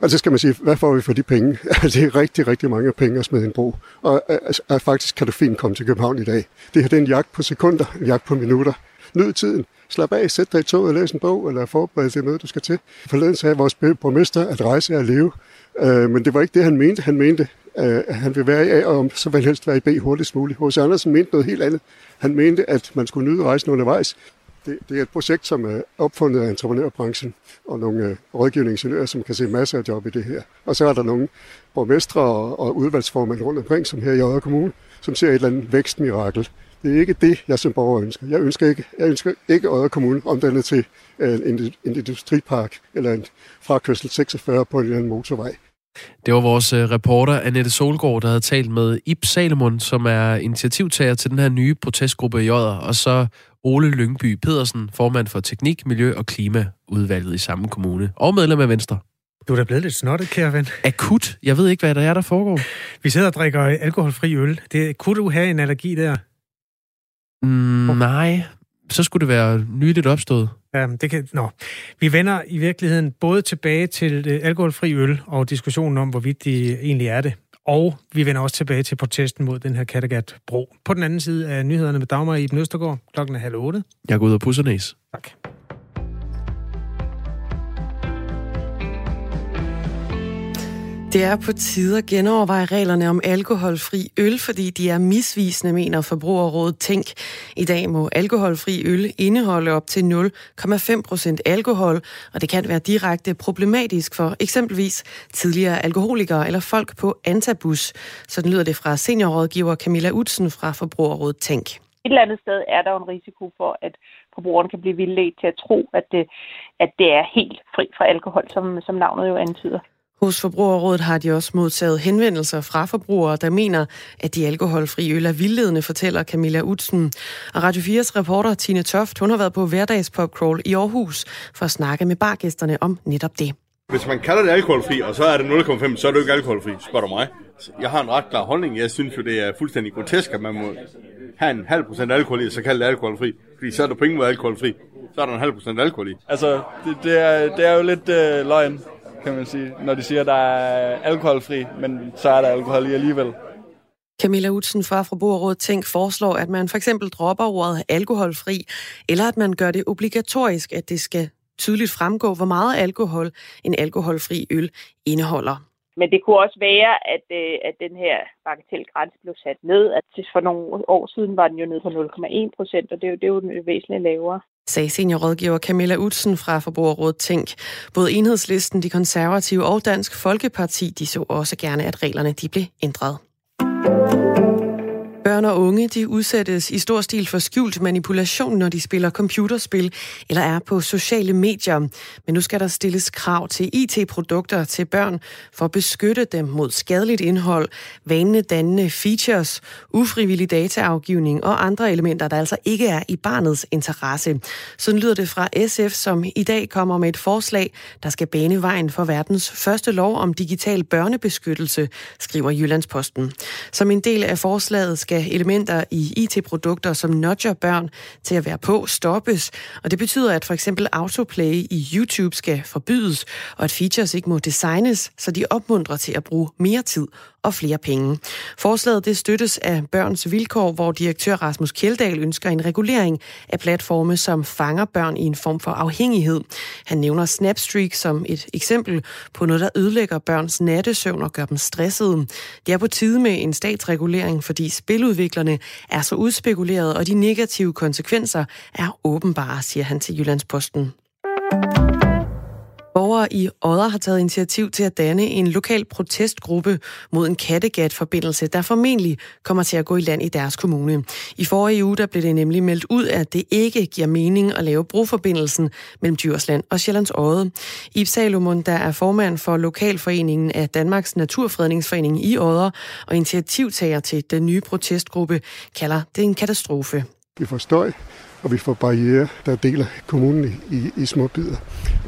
Og så skal man sige, hvad får vi for de penge? (laughs) Altså, det er rigtig, rigtig mange penge at smide en bro. Og øh, altså, faktisk kan du fint komme til København i dag. Det her det er en jagt på sekunder, en jagt på minutter. Nyd tiden. Slap af, sæt dig i toget og læs en bog, eller forbered det møde, du skal til. Forleden sagde vores borgmester, at rejse er at leve. Øh, men det var ikke det, han mente. Han mente, øh, at han ville være i A, og så vil helst være i B hurtigst muligt. Hos Andersen mente noget helt andet. Han mente, at man skulle nyde rejsen undervejs. Det, det er et projekt, som er opfundet af entreprenørbranchen og nogle øh, rådgivende ingeniører, som kan se masser af job i det her. Og så er der nogle borgmestre og, og udvalgsformænd rundt omkring, som her i Odder Kommune, som ser et eller andet vækstmirakel. Det er ikke det, jeg som borger ønsker. Jeg ønsker ikke, jeg ønsker ikke Odder Kommune omdannet til øh, en, en industripark eller en frakørsel 46 på en eller anden motorvej. Det var vores øh, reporter Annette Solgaard, der havde talt med Ib Salomon, som er initiativtager til den her nye protestgruppe i Odder, og så Ole Lyngby Pedersen, formand for Teknik, Miljø og Klimaudvalget i samme kommune, og medlem af Venstre. Du er da blevet lidt snottet, kære ven. Akut? Jeg ved ikke, hvad der er, der foregår. Vi sidder og drikker alkoholfri øl. Det, kunne du have en allergi der? Mm, nej, så skulle det være nyligt opstået. Ja, det kan... Nå. Vi vender i virkeligheden både tilbage til øh, alkoholfri øl og diskussionen om, hvorvidt de egentlig er det. Og vi vender også tilbage til protesten mod den her Kattegat-bro. På den anden side af nyhederne med Dagmar i Østergaard. Klokken er halv otte. Jeg går ud og pusser næs. Tak. Det er på tide at genoverveje reglerne om alkoholfri øl, fordi de er misvisende, mener Forbrugerrådet Tænk. I dag må alkoholfri øl indeholde op til 0,5 procent alkohol, og det kan være direkte problematisk for eksempelvis tidligere alkoholikere eller folk på antabus. Sådan lyder det fra seniorrådgiver Camilla Utsen fra Forbrugerrådet Tænk. Et eller andet sted er der en risiko for, at forbrugeren kan blive vildledt til at tro, at det, at det er helt fri fra alkohol, som, som navnet jo antyder. Hos Forbrugerrådet har de også modtaget henvendelser fra forbrugere, der mener, at de alkoholfri øl er vildledende, fortæller Camilla Utsen. Og Radio 4's reporter Tine Toft, hun har været på hverdagspopcrawl i Aarhus for at snakke med bargæsterne om netop det. Hvis man kalder det alkoholfri, og så er det 0,5, så er det jo ikke alkoholfri, spørger du mig. Jeg har en ret klar holdning. Jeg synes jo, det er fuldstændig grotesk, at man må have en halv procent alkohol i, og så kalde det alkoholfri. Fordi så er du på ingen måde alkoholfri. Så er der en halv procent alkohol i. Altså, det, det, er, det er jo lidt øh, løgn, kan man sige, når de siger, at der er alkoholfri, men så er der alkohol i alligevel. Camilla Utsen fra Forbrugerrådet Tænk foreslår, at man for eksempel dropper ordet alkoholfri, eller at man gør det obligatorisk, at det skal tydeligt fremgå, hvor meget alkohol en alkoholfri øl indeholder. Men det kunne også være, at, øh, at den her bagatelgrænse blev sat ned. At for nogle år siden var den jo nede på 0,1 procent, og det er, jo, det er jo væsentligt lavere sagde seniorrådgiver Camilla Utsen fra Forbrugerrådet Tænk. Både Enhedslisten, de konservative og Dansk Folkeparti, de så også gerne, at reglerne de blev ændret. Børn og unge de udsættes i stor stil for skjult manipulation, når de spiller computerspil eller er på sociale medier. Men nu skal der stilles krav til IT-produkter til børn for at beskytte dem mod skadeligt indhold, vanedannende features, ufrivillig dataafgivning og andre elementer, der altså ikke er i barnets interesse. Sådan lyder det fra SF, som i dag kommer med et forslag, der skal bane vejen for verdens første lov om digital børnebeskyttelse, skriver Jyllandsposten. Som en del af forslaget skal elementer i IT-produkter, som nudger børn til at være på, stoppes. Og det betyder, at for eksempel autoplay i YouTube skal forbydes, og at features ikke må designes, så de opmuntrer til at bruge mere tid og flere penge. Forslaget det støttes af Børns Vilkår, hvor direktør Rasmus Kjeldahl ønsker en regulering af platforme, som fanger børn i en form for afhængighed. Han nævner Snapstreak som et eksempel på noget, der ødelægger børns nattesøvn og gør dem stressede. Det er på tide med en statsregulering, fordi spiludviklerne er så udspekuleret, og de negative konsekvenser er åbenbare, siger han til Jyllandsposten. Borgere i Odder har taget initiativ til at danne en lokal protestgruppe mod en Kattegat-forbindelse, der formentlig kommer til at gå i land i deres kommune. I forrige uge der blev det nemlig meldt ud, at det ikke giver mening at lave broforbindelsen mellem Djursland og Sjællands Odde. Ib Salomon, der er formand for Lokalforeningen af Danmarks Naturfredningsforening i Odder og initiativtager til den nye protestgruppe, kalder det en katastrofe. Vi får støj, og vi får barriere, der deler kommunen i, i små bidder.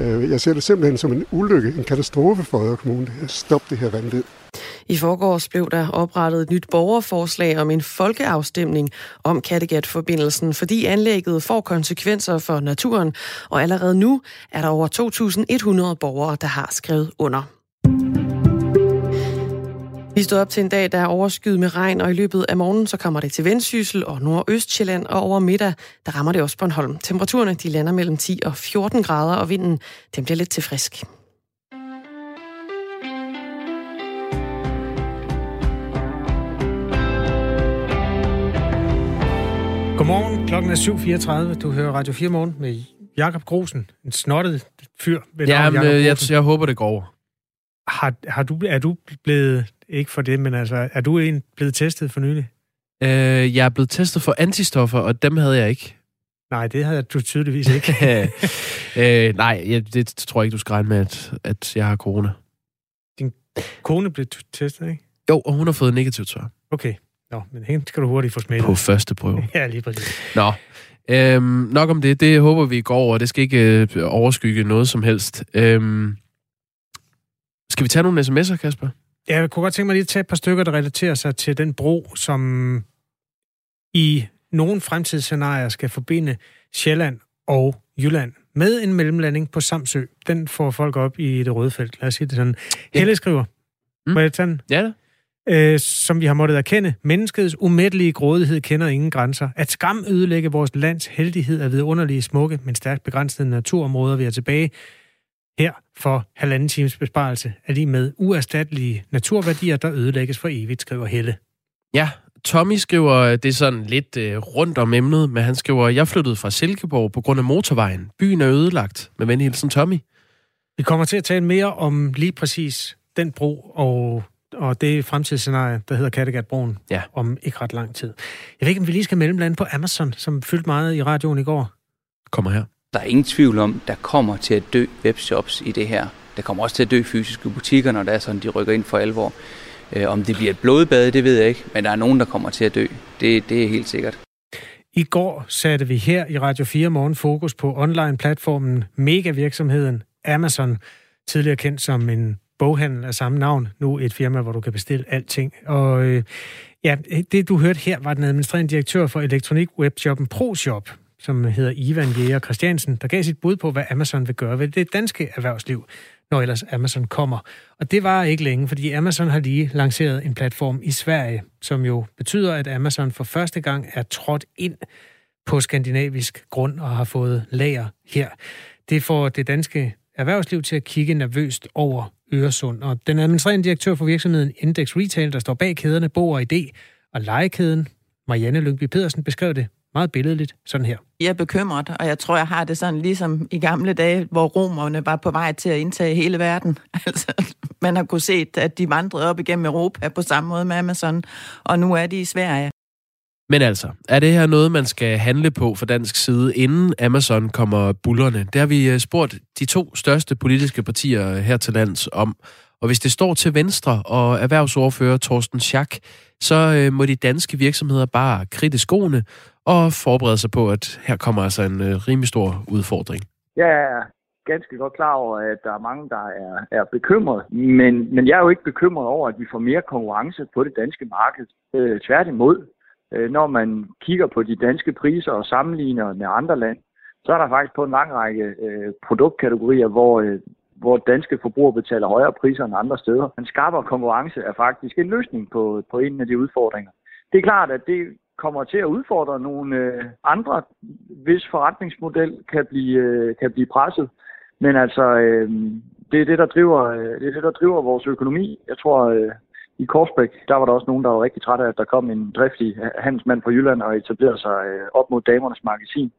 Øh, jeg ser det simpelthen som en ulykke, en katastrofe for Odder Kommune. Stop det her vanvid. I forgårs blev der oprettet et nyt borgerforslag om en folkeafstemning om Kattegat-forbindelsen, fordi anlægget får konsekvenser for naturen, og allerede nu er der over 2.100 borgere, der har skrevet under. Vi stod op til en dag, der er overskyet med regn, og i løbet af morgenen så kommer det til Vendsyssel og Nordøstjylland, og over middag, der rammer det også Bornholm. Temperaturerne de lander mellem 10 og 14 grader, og vinden den bliver lidt til frisk. Godmorgen, klokken er 7.34. Du hører Radio 4 morgen med Jakob Grosen, en snottet fyr. Ja, men, jeg, jeg håber, det går over. Har, har du, er du blevet, ikke for det, men altså, er du en blevet testet for nylig? Øh, jeg er blevet testet for antistoffer, og dem havde jeg ikke. Nej, det havde du tydeligvis ikke. (laughs) øh, nej, jeg, det tror jeg ikke, du skal regne med, at, at jeg har corona. Din Kone blev testet, ikke? Jo, og hun har fået negativt svar. Okay. Nå, men hende skal du hurtigt få smittet. På første prøve. (laughs) Ja, lige præcis. Nå, øhm, nok om det. Det håber vi går over. Det skal ikke øh, overskygge noget som helst. Øhm, skal vi tage nogle sms'er, Kasper? Ja, jeg kunne godt tænke mig lige at tage et par stykker, der relaterer sig til den bro, som i nogle fremtidsscenarier skal forbinde Sjælland og Jylland med en mellemlanding på Samsø. Den får folk op i det røde felt. Lad os sige det sådan. Helle skriver, mm. må jeg tage den? Ja øh, som vi har måttet erkende. Menneskets umættelige grådighed kender ingen grænser. At skam ødelægge vores lands heldighed af vidunderlige smukke, men stærkt begrænsede naturområder, vi er tilbage her for halvanden times besparelse, er lige med uerstattelige naturværdier, der ødelægges for evigt, skriver Helle. Ja, Tommy skriver, det er sådan lidt øh, rundt om emnet, men han skriver, jeg flyttede fra Silkeborg på grund af motorvejen. Byen er ødelagt. Med venlig hilsen, Tommy. Vi kommer til at tale mere om lige præcis den bro og og det fremtidsscenarie, der hedder Kattegatbroen, ja. om ikke ret lang tid. Jeg ved ikke, om vi lige skal mellemlande på Amazon, som fyldte meget i radioen i går. Kommer her. Der er ingen tvivl om, der kommer til at dø webshops i det her. Der kommer også til at dø fysiske butikker, når det er sådan, de rykker ind for alvor. Øh, om det bliver et blodbad, det ved jeg ikke, men der er nogen, der kommer til at dø. Det, det er helt sikkert. I går satte vi her i Radio 4 Morgen fokus på online-platformen megavirksomheden Amazon, tidligere kendt som en boghandel af samme navn, nu et firma, hvor du kan bestille alting. Og øh, ja, det du hørte her, var den administrerende direktør for elektronik-webshoppen ProShop, som hedder Ivan Jæger Christiansen, der gav sit bud på, hvad Amazon vil gøre ved det danske erhvervsliv, når ellers Amazon kommer. Og det var ikke længe, fordi Amazon har lige lanceret en platform i Sverige, som jo betyder, at Amazon for første gang er trådt ind på skandinavisk grund og har fået lager her. Det får det danske erhvervsliv til at kigge nervøst over Øresund. Og den administrerende direktør for virksomheden Index Retail, der står bag kæderne Bo og ID og Lejekæden, Marianne Lyngby Pedersen, beskrev det meget billedligt sådan her. Jeg er bekymret, og jeg tror, jeg har det sådan ligesom i gamle dage, hvor romerne var på vej til at indtage hele verden. (laughs) Altså, man har kunne se, at de vandrede op igennem Europa på samme måde med Amazon, og nu er de i Sverige. Men altså, er det her noget, man skal handle på fra dansk side, inden Amazon kommer bullerne? Det har vi øh, spurgt de to største politiske partier her til lands om. Og hvis det står til Venstre og erhvervsordfører Torsten Schack, så øh, må de danske virksomheder bare kridte skoene og forberede sig på, at her kommer altså en øh, rimelig stor udfordring. Jeg er ganske godt klar over, at der er mange, der er, er bekymret. Men, men jeg er jo ikke bekymret over, at vi får mere konkurrence på det danske marked. Øh, tværtimod. Øh, når man kigger på de danske priser og sammenligner med andre lande, så er der faktisk på en lang række øh, produktkategorier, hvor, øh, hvor danske forbrugere betaler højere priser end andre steder. En skarpere konkurrence er faktisk en løsning på, på en af de udfordringer. Det er klart, at det kommer til at udfordre nogle øh, andre, hvis forretningsmodel kan blive, øh, kan blive presset. Men altså, øh, det er det, der driver, øh, det er det, der driver vores økonomi. Jeg tror, øh, i Korsbæk, der var der også nogen, der var rigtig trætte af, at der kom en driftig handelsmand fra Jylland og etablerede sig øh, op mod damernes magasin.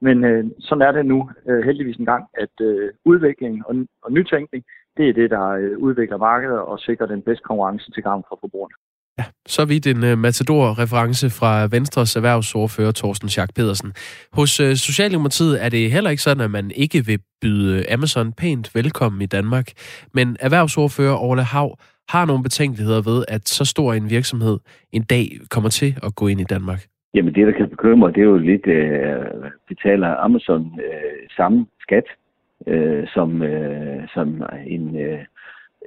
Men øh, sådan er det nu øh, heldigvis en gang, at øh, udvikling og, og nytænkning, det er det, der øh, udvikler markedet og sikrer den bedste konkurrence til gavn for forbrugerne. Ja, så vidt en uh, øh, Matador-reference fra Venstres erhvervsordfører Thorsten Schack Pedersen. Hos uh, Socialdemokratiet er det heller ikke sådan, at man ikke vil byde Amazon pænt velkommen i Danmark. Men erhvervsordfører Orla Hav har nogle betænkeligheder ved, at så stor en virksomhed en dag kommer til at gå ind i Danmark? Jamen det, der kan bekymre, det er jo lidt, øh, betaler Amazon øh, samme skat øh, som, øh, som en, øh,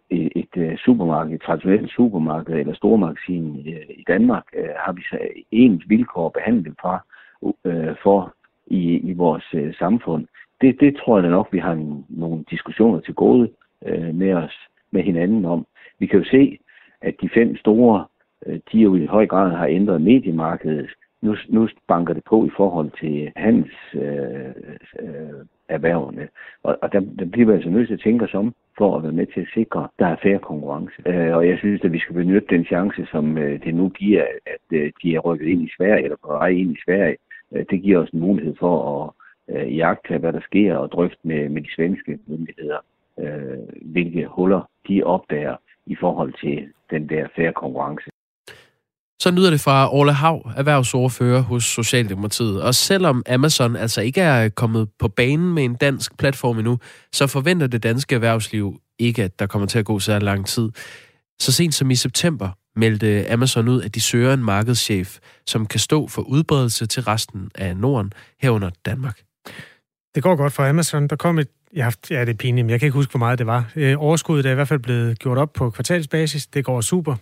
et, et øh, supermarked, et traditionelt supermarked eller stormagasin øh, i Danmark, øh, har vi så ens vilkår behandlet fra øh, for i, i vores øh, samfund. Det, det tror jeg da nok, vi har en, nogle diskussioner til gode øh, med os med hinanden om. Vi kan jo se, at de fem store, øh, de jo i høj grad har ændret mediemarkedet. Nu, nu banker det på i forhold til hans øh, øh, erhvervene. Og, og der, der bliver vi altså nødt til at tænke os om, for at være med til at sikre, at der er færre konkurrence. Øh, og jeg synes, at vi skal benytte den chance, som øh, det nu giver, at øh, de er rykket ind i Sverige, eller på vej ind i Sverige. Øh, det giver os en mulighed for at øh, jagte, hvad der sker, og drøfte med, med de svenske myndigheder, øh, hvilke huller de opdager i forhold til den der færre konkurrence. Så lyder det fra Orla Hav, erhvervsordfører hos Socialdemokratiet. Og selvom Amazon altså ikke er kommet på banen med en dansk platform endnu, så forventer det danske erhvervsliv ikke, at der kommer til at gå så lang tid. Så sent som i september meldte Amazon ud, at de søger en markedschef, som kan stå for udbredelse til resten af Norden, herunder Danmark. Det går godt for Amazon. Der kom et, har ja det er pinligt, men jeg kan ikke huske, hvor meget det var. Øh, overskuddet er i hvert fald blevet gjort op på kvartalsbasis. Det går super.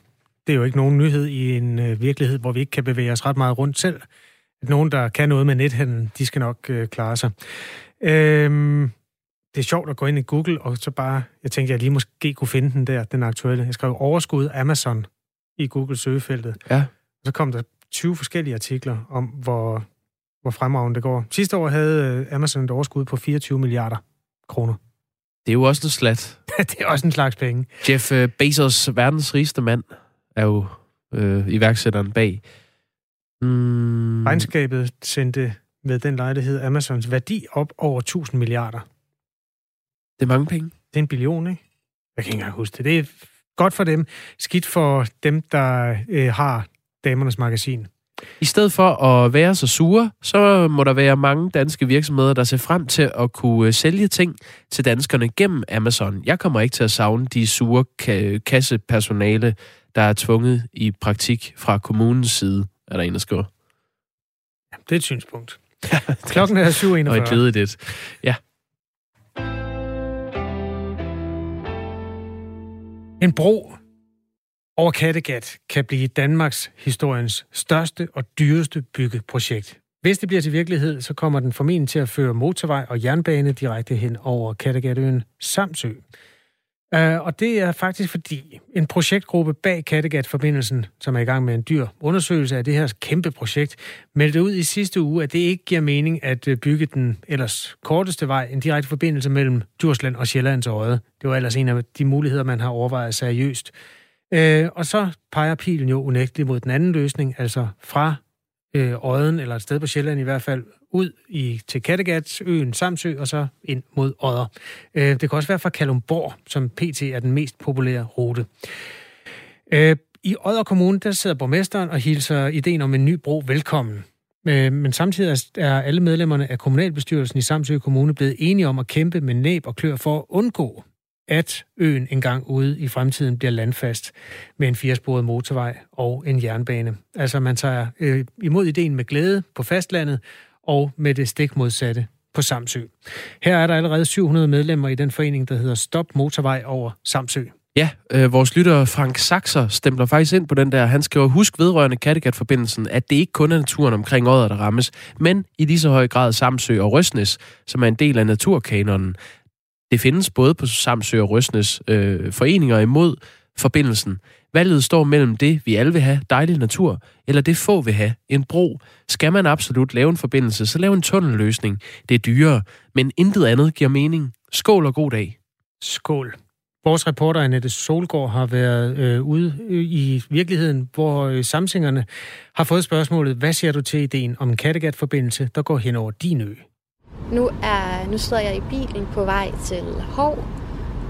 Det er jo ikke nogen nyhed i en øh, virkelighed, hvor vi ikke kan bevæge os ret meget rundt selv. Nogen, der kan noget med nethandel, de skal nok øh, klare sig. Øhm, det er sjovt at gå ind i Google, og så bare, jeg tænkte, jeg lige måske kunne finde den der, den aktuelle. Jeg skrev overskud Amazon i Google søgefeltet. Ja. Så kom der 20 forskellige artikler om, hvor, hvor fremragende det går. Sidste år havde øh, Amazon et overskud på 24 milliarder kroner. Det er jo også en slat. (laughs) det er også en slags penge. Jeff øh, Bezos, verdens rigeste mand, er jo øh, iværksætteren bag. Mm. Regnskabet sendte med den lejlighed Amazons værdi op over 1000 milliarder. Det er mange penge. Det er en billion, ikke? Jeg kan ikke engang huske det. Det er godt for dem. Skidt for dem, der øh, har damernes magasin. I stedet for at være så sure, så må der være mange danske virksomheder, der ser frem til at kunne øh, sælge ting til danskerne gennem Amazon. Jeg kommer ikke til at savne de sure kassepersonale, der er tvunget i praktik fra kommunens side, er der en, der skriver. Ja, det er et synspunkt. (laughs) Klokken er 7.41. Og et glædeligt. Ja. En bro over Kattegat kan blive Danmarks historiens største og dyreste byggeprojekt. Hvis det bliver til virkelighed, så kommer den formentlig til at føre motorvej og jernbane direkte hen over Kattegatøen Samsø. Uh, og det er faktisk fordi en projektgruppe bag Kattegat-forbindelsen, som er i gang med en dyr undersøgelse af det her kæmpe projekt, meldte ud i sidste uge, at det ikke giver mening at øh, bygge den ellers korteste vej, en direkte forbindelse mellem Djursland og Sjællands Øje. Det var ellers en af de muligheder, man har overvejet seriøst. Øh, og så peger pilen jo unægteligt mod den anden løsning, altså fra øh, uh, Øjen, eller et sted på Sjælland i hvert fald, ud i, til Kattegat, øen Samsø, og så ind mod Odder. Øh, det kan også være fra Kalumborg, som pt. er den mest populære rute. Øh, I Odder Kommune, der sidder borgmesteren og hilser ideen om en ny bro velkommen. Øh, men samtidig er alle medlemmerne af kommunalbestyrelsen i Samsø Kommune blevet enige om at kæmpe med næb og klør for at undgå, at øen engang ude i fremtiden bliver landfast med en firesporet motorvej og en jernbane. Altså man tager øh, imod ideen med glæde på fastlandet, og med det stik modsatte på Samsø. Her er der allerede 700 medlemmer i den forening, der hedder Stop Motorvej over Samsø. Ja, øh, vores lytter Frank Saxer stempler faktisk ind på den der. Han skriver, husk vedrørende Kattegat-forbindelsen, at det ikke kun er naturen omkring året, der rammes, men i lige så høj grad Samsø og Røsnes, som er en del af naturkanonen. Det findes både på Samsø og Røsnes øh, foreninger imod forbindelsen. Valget står mellem det, vi alle vil have, dejlig natur, eller det få vil have, en bro. Skal man absolut lave en forbindelse, så lav en tunnelløsning. Det er dyrere, men intet andet giver mening. Skål og god dag. Skål. Vores reporter Annette Solgaard har været øh, ude øh, i virkeligheden, hvor øh, samsingerne har fået spørgsmålet, hvad siger du til ideen om en Kattegat-forbindelse, der går hen over din ø? Nu, er, nu sidder jeg i bilen på vej til Hov,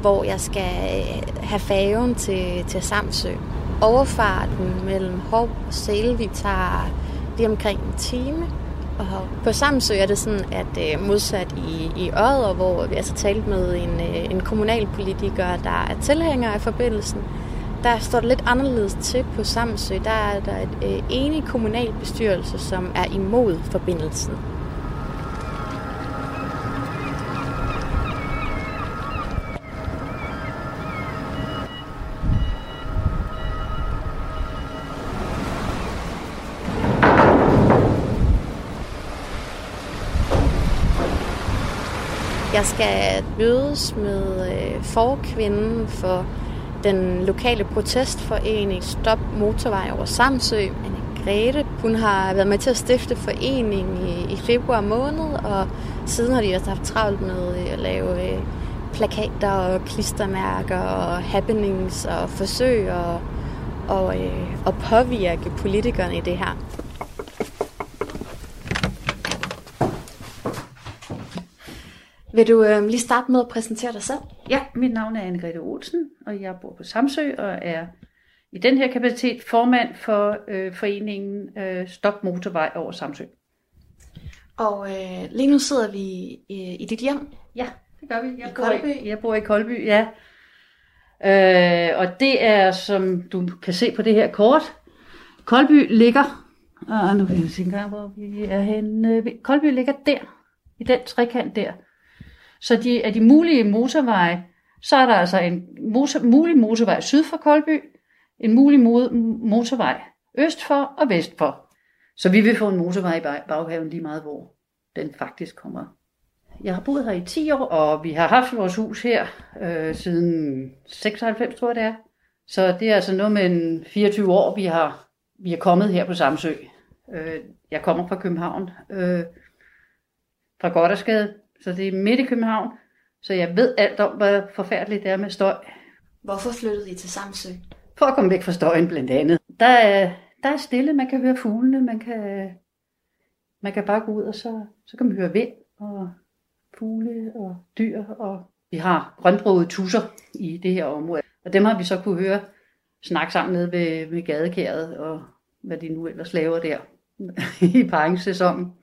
hvor jeg skal øh, have færgen til, til Samsø. Overfarten mellem Hov og Selvi tager lige omkring en time. Og på Samsø er det sådan, at øh, modsat i, i Odder, hvor vi altså talte med en, øh, en kommunalpolitiker, der er tilhænger af forbindelsen, der står det lidt anderledes til på Samsø. Der er der et enig kommunalbestyrelse, som er imod forbindelsen. Jeg skal mødes med øh, forkvinden for den lokale protestforening Stop Motorvej over Samsø, Anne Grete. Hun har været med til at stifte foreningen i, i februar måned, og siden har de også haft travlt med øh, at lave øh, plakater og klistermærker og happenings og forsøg og, og, øh, og påvirke politikerne i det her. Vil du øh, lige starte med at præsentere dig selv? Ja, mit navn er Anne-Grethe Olsen, og jeg bor på Samsø og er i den her kapacitet formand for øh, foreningen øh, Stop Motorvej over Samsø. Og øh, lige nu sidder vi i, i dit hjem. Ja, det gør vi. Jeg I bor Koldby. I, jeg bor i Koldby, ja. Øh, og det er, som du kan se på det her kort, Koldby ligger, og nu kan jeg se engang, hvor vi er henne. Koldby ligger der, i den trekant der. Så de, af de mulige motorveje, så er der altså en motor, mulig motorvej syd for Koldby, en mulig mod, motorvej øst for og vest for. Så vi vil få en motorvej i baghaven lige meget, hvor den faktisk kommer. Jeg har boet her i 10 år, og vi har haft vores hus her øh, siden 96, tror jeg det er. Så det er altså noget med en 24 år, vi har, vi er kommet her på Samsø. Øh, jeg kommer fra København, øh, fra Goddersgade, så det er midt i København. Så jeg ved alt om, hvad forfærdeligt det er med støj. Hvorfor flyttede I til Samsø? For at komme væk fra støjen blandt andet. Der er, der er stille, man kan høre fuglene, man kan, man kan bare gå ud, og så, så kan man høre vind og fugle og dyr. Og vi har grønbrogede tusser i det her område. Og dem har vi så kunne høre snakke sammen nede ved, ved gadekæret, og hvad de nu ellers laver der (laughs) i paringssæsonen.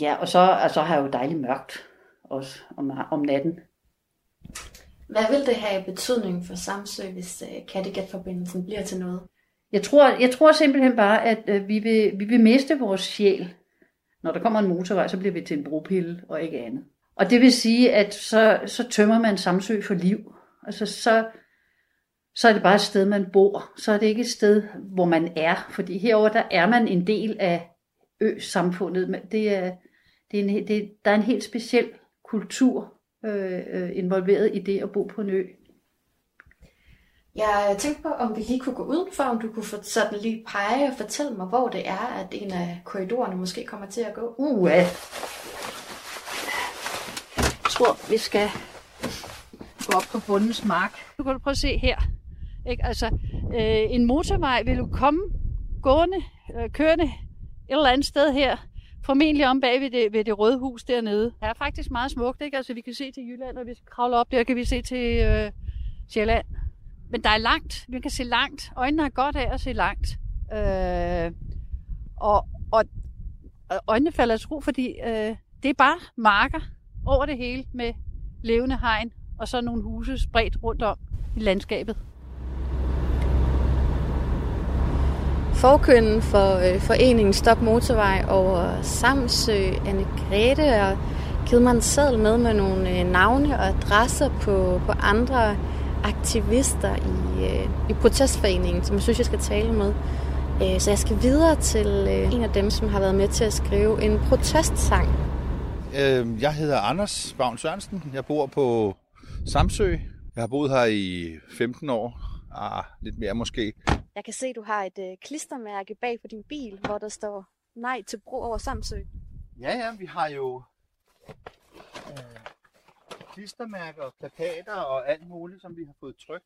Ja, og så altså, har jeg jo dejligt mørkt også om, om natten. Hvad vil det have betydning for Samsø, hvis øh, Kattegat-forbindelsen bliver til noget? Jeg tror, jeg tror simpelthen bare, at øh, vi, vil, vi vil miste vores sjæl. Når der kommer en motorvej, så bliver vi til en bropille og ikke andet. Og det vil sige, at så, så tømmer man Samsø for liv. Altså så, så er det bare et sted, man bor. Så er det ikke et sted, hvor man er. Fordi herover der er man en del af ø-samfundet. Men Det er, det er en, det, der er en helt speciel kultur øh, øh, involveret i det at bo på en ø. Jeg tænkte på, om vi lige kunne gå udenfor, om du kunne sådan lige pege og fortælle mig, hvor det er, at en af korridorerne måske kommer til at gå. Uh. Jeg tror, vi skal gå op på bundens mark. Nu kan du prøve at se her. Ikke? Altså, øh, en motorvej vil jo komme gående, øh, kørende et eller andet sted her. Formentlig om bag ved det, ved det røde hus dernede. Det er faktisk meget smukt, ikke? Altså, vi kan se til Jylland, og hvis vi kravler op der, kan vi se til øh, Sjælland. Men der er langt. Vi kan se langt. Øjnene har godt af at se langt. Øh, og, og, og øjnene falder til ro, fordi øh, det er bare marker over det hele med levende hegn og så nogle huse spredt rundt om i landskabet. Forkønnen for øh, foreningen Stop Motorvej over Samsø, Anne Grete og givet mig en seddel med med nogle øh, navne og adresser på, på andre aktivister i, øh, i protestforeningen, som jeg synes, jeg skal tale med. Øh, så jeg skal videre til øh, en af dem, som har været med til at skrive en protestsang. Øh, Jeg hedder Anders Bavn Sørensen. Jeg bor på Samsø. Jeg har boet her i 15 år. Ah, lidt mere måske. Jeg kan se, at du har et øh, klistermærke bag på din bil, hvor der står nej til bro over Samsø. Ja, ja, vi har jo øh, klistermærker og plakater og alt muligt, som vi har fået trykt,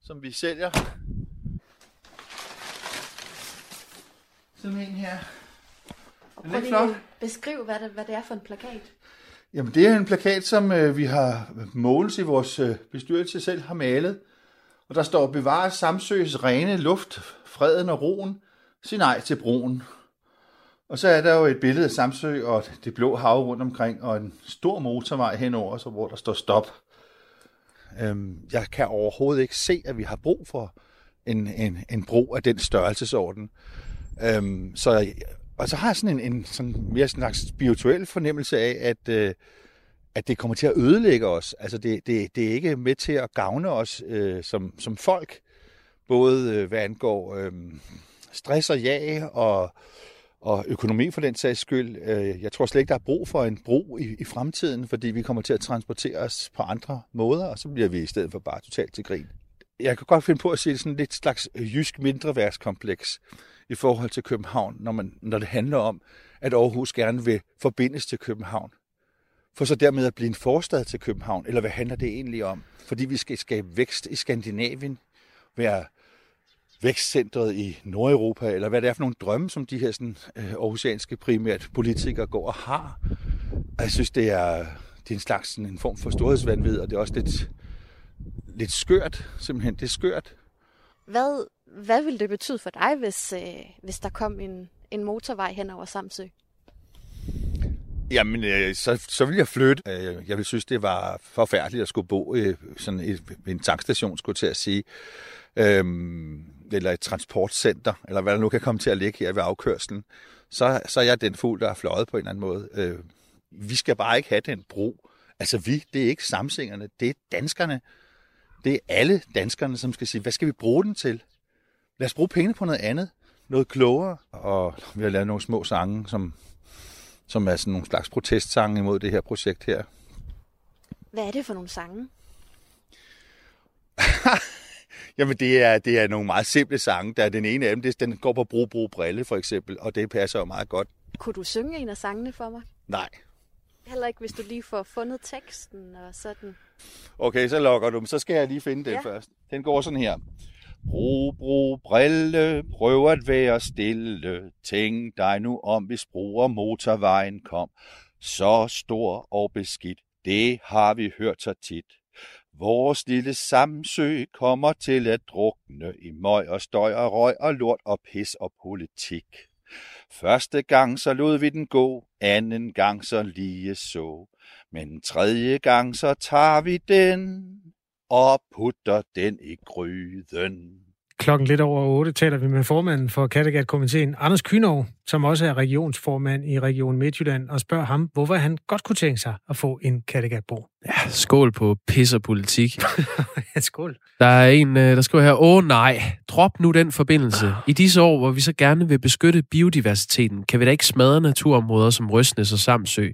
som vi sælger. Sådan en her. Den er Prøv lige flot. at beskrive, hvad det, hvad det er for en plakat. Jamen, det er en plakat, som øh, vi har Mogens i vores øh, bestyrelse selv har malet. Og der står, bevare Samsøs rene luft, freden og roen, sig nej til broen. Og så er der jo et billede af Samsø og det blå hav rundt omkring, og en stor motorvej henover, så hvor der står stop. Øhm, jeg kan overhovedet ikke se, at vi har brug for en, en, en bro af den størrelsesorden. Øhm, så, og så har jeg sådan en, en sådan mere sådan en slags spirituel fornemmelse af, at, øh, at det kommer til at ødelægge os. Altså det, det, det er ikke med til at gavne os øh, som, som folk, både øh, hvad angår øh, stress og jag og, og økonomi for den sags skyld. Øh, jeg tror slet ikke, der er brug for en bro i, i fremtiden, fordi vi kommer til at transportere os på andre måder, og så bliver vi i stedet for bare totalt til grin. Jeg kan godt finde på at se det sådan lidt slags øh, jysk mindreværdskompleks i forhold til København, når, man, når det handler om, at Aarhus gerne vil forbindes til København. For så dermed at blive en forstad til København, eller hvad handler det egentlig om? Fordi vi skal skabe vækst i Skandinavien, være vækstcentret i Nordeuropa, eller hvad det er for nogle drømme, som de her sådan, øh, aarhusianske primært politikere går og har. Og jeg synes, det er, det er en slags sådan, en form for storhedsvandvid, og det er også lidt, lidt skørt, simpelthen. Det er skørt. Hvad, hvad ville det betyde for dig, hvis, øh, hvis der kom en, en motorvej hen over Samsø? Jamen, øh, så, så vil jeg flytte. Øh, jeg vil synes, det var forfærdeligt at skulle bo i sådan et, en tankstation, skulle til at sige. Øhm, eller et transportcenter, eller hvad der nu kan komme til at ligge her ved afkørslen. Så, så er jeg den fugl, der er fløjet på en eller anden måde. Øh, vi skal bare ikke have den bro. Altså vi, det er ikke samsingerne, det er danskerne. Det er alle danskerne, som skal sige, hvad skal vi bruge den til? Lad os bruge pengene på noget andet, noget klogere. Og vi har lavet nogle små sange, som, som er sådan nogle slags protestsange imod det her projekt her. Hvad er det for nogle sange? (laughs) Jamen, det er, det er nogle meget simple sange. Der er den ene af dem, det, den går på Bro, Bro, Brille, for eksempel, og det passer jo meget godt. Kunne du synge en af sangene for mig? Nej. Heller ikke, hvis du lige får fundet teksten og sådan. Okay, så logger du dem. Så skal jeg lige finde den Ja. først. Den går sådan her. Brug, brug, brille, prøv at være stille. Tænk dig nu om, hvis bro og motorvejen kom. Så stor og beskidt, det har vi hørt så tit. Vores lille samsø kommer til at drukne i møg og støj og røg og lort og pis og politik. Første gang så lod vi den gå, anden gang så lige så. Men tredje gang så tager vi den og putter den i gryden. Klokken lidt over 8 taler vi med formanden for Kattegat-komiteen, Anders Kynov, som også er regionsformand i Region Midtjylland, og spørger ham, hvorfor han godt kunne tænke sig at få en Kattegat-bro. Ja, skål på pis og politik. (laughs) ja, skål. Der er en, øh, der skriver her, åh nej, drop nu den forbindelse. I disse år, hvor vi så gerne vil beskytte biodiversiteten, kan vi da ikke smadre naturområder som Røsnes og Samsø.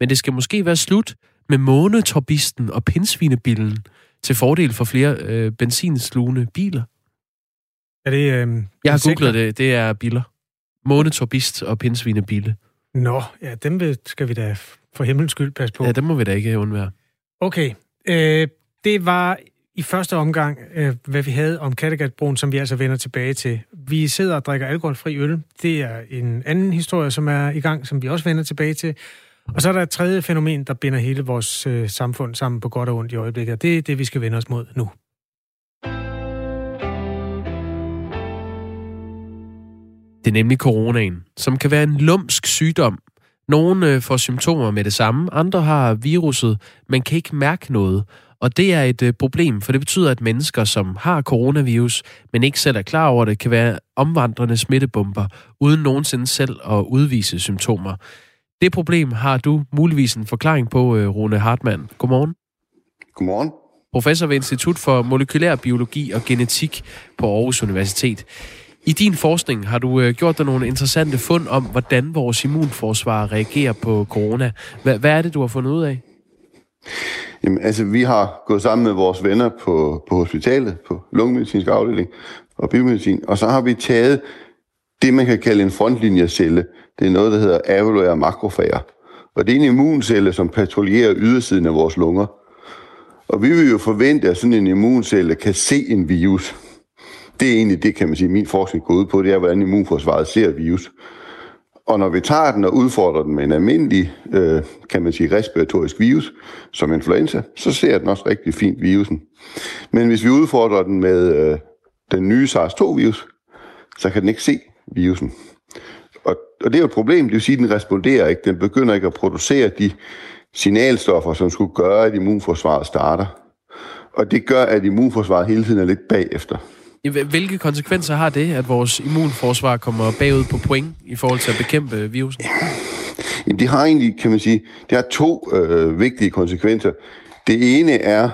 Men det skal måske være slut med månetorbisten og pindsvinebillen til fordel for flere øh, benzinslugende biler. Er det... Øh, Jeg har googlet det, det er biler. Månetorbist og pindsvinebille. Nå, ja, dem skal vi da for himlens skyld passe på. Ja, det må vi da ikke undvære. Okay, øh, det var i første omgang, øh, hvad vi havde om Kattegatbroen, som vi altså vender tilbage til. Vi sidder og drikker alkoholfri øl. Det er en anden historie, som er i gang, som vi også vender tilbage til. Og så er der et tredje fænomen, der binder hele vores øh, samfund sammen på godt og ondt i øjeblikket. og Det er det, vi skal vende os mod nu. Det er nemlig coronaen, som kan være en lumsk sygdom. Nogle øh, får symptomer med det samme, andre har viruset, men kan ikke mærke noget. Og det er et øh, problem, for det betyder, at mennesker, som har coronavirus, men ikke selv er klar over det, kan være omvandrende smittebomber, uden nogensinde selv at udvise symptomer. Det problem har du muligvis en forklaring på, øh, Rune Hartmann. Godmorgen. Godmorgen. Professor ved Institut for Molekylær Biologi og Genetik på Aarhus Universitet. I din forskning har du øh, gjort dig nogle interessante fund om, hvordan vores immunforsvar reagerer på corona. Hvad, hvad er det, du har fundet ud af? Jamen, altså, vi har gået sammen med vores venner på, på hospitalet, på lungemedicinsk afdeling og biomedicin, og så har vi taget det, man kan kalde en frontlinjecelle. Det er noget, der hedder avalere makrofager. Og det er en immuncelle, som patruljerer ydersiden af vores lunger. Og vi vil jo forvente, at sådan en immuncelle kan se en virus. Det er egentlig det, kan man sige, min forskning går ud på, det er, hvordan immunforsvaret ser virus. Og når vi tager den og udfordrer den med en almindelig, øh, kan man sige, respiratorisk virus, som influenza, så ser den også rigtig fint virusen. Men hvis vi udfordrer den med øh, den nye SARS-2-virus, så kan den ikke se virusen. Og, og det er jo et problem, det vil sige, at den responderer ikke. Den begynder ikke at producere de signalstoffer, som skulle gøre, at immunforsvaret starter. Og det gør, at immunforsvaret hele tiden er lidt bagefter. Hvil- Hvilke konsekvenser har det, at vores immunforsvar kommer bagud på point i forhold til at bekæmpe virusen? Jamen, det har egentlig, kan man sige, det har to øh, vigtige konsekvenser. Det ene er,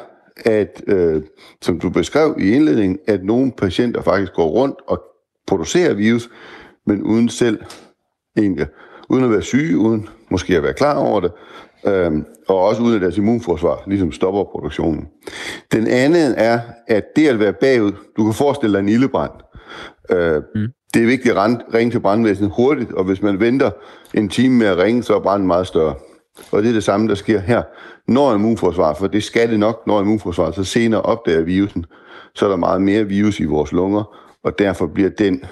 at, øh, som du beskrev i indledningen, at nogle patienter faktisk går rundt og producerer virus, men uden selv egentlig, uden at være syge, uden måske at være klar over det, øh, og også uden at deres immunforsvar ligesom stopper produktionen. Den anden er, at det at være bagud, du kan forestille dig en ildebrand. Øh, mm. Det er vigtigt at ringe til brandvæsenet hurtigt, og hvis man venter en time med at ringe, så er branden meget større. Og det er det samme, der sker her. Når immunforsvar, for det skal det nok, når immunforsvaret så senere opdager virusen, så er der meget mere virus i vores lunger, og derfor bliver den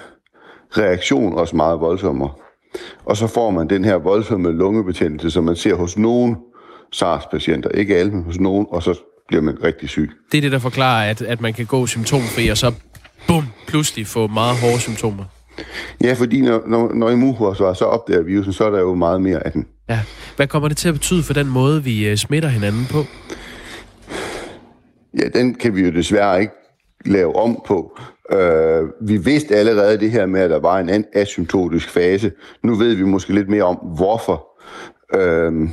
reaktion også meget voldsommere. Og så får man den her voldsomme lungebetændelse, som man ser hos nogle SARS-patienter. Ikke alle, men hos nogen, og så bliver man rigtig syg. Det er det, der forklarer, at, at man kan gå symptomfri, og så bum, pludselig få meget hårde symptomer. Ja, fordi når, når, når immunforsvaret så opdager virusen, så er der jo meget mere af den. Ja. Hvad kommer det til at betyde for den måde, vi øh, smitter hinanden på? Ja, den kan vi jo desværre ikke lave om på. Øh, vi vidste allerede det her med, at der var en asymptotisk fase. Nu ved vi måske lidt mere om, hvorfor. Øh,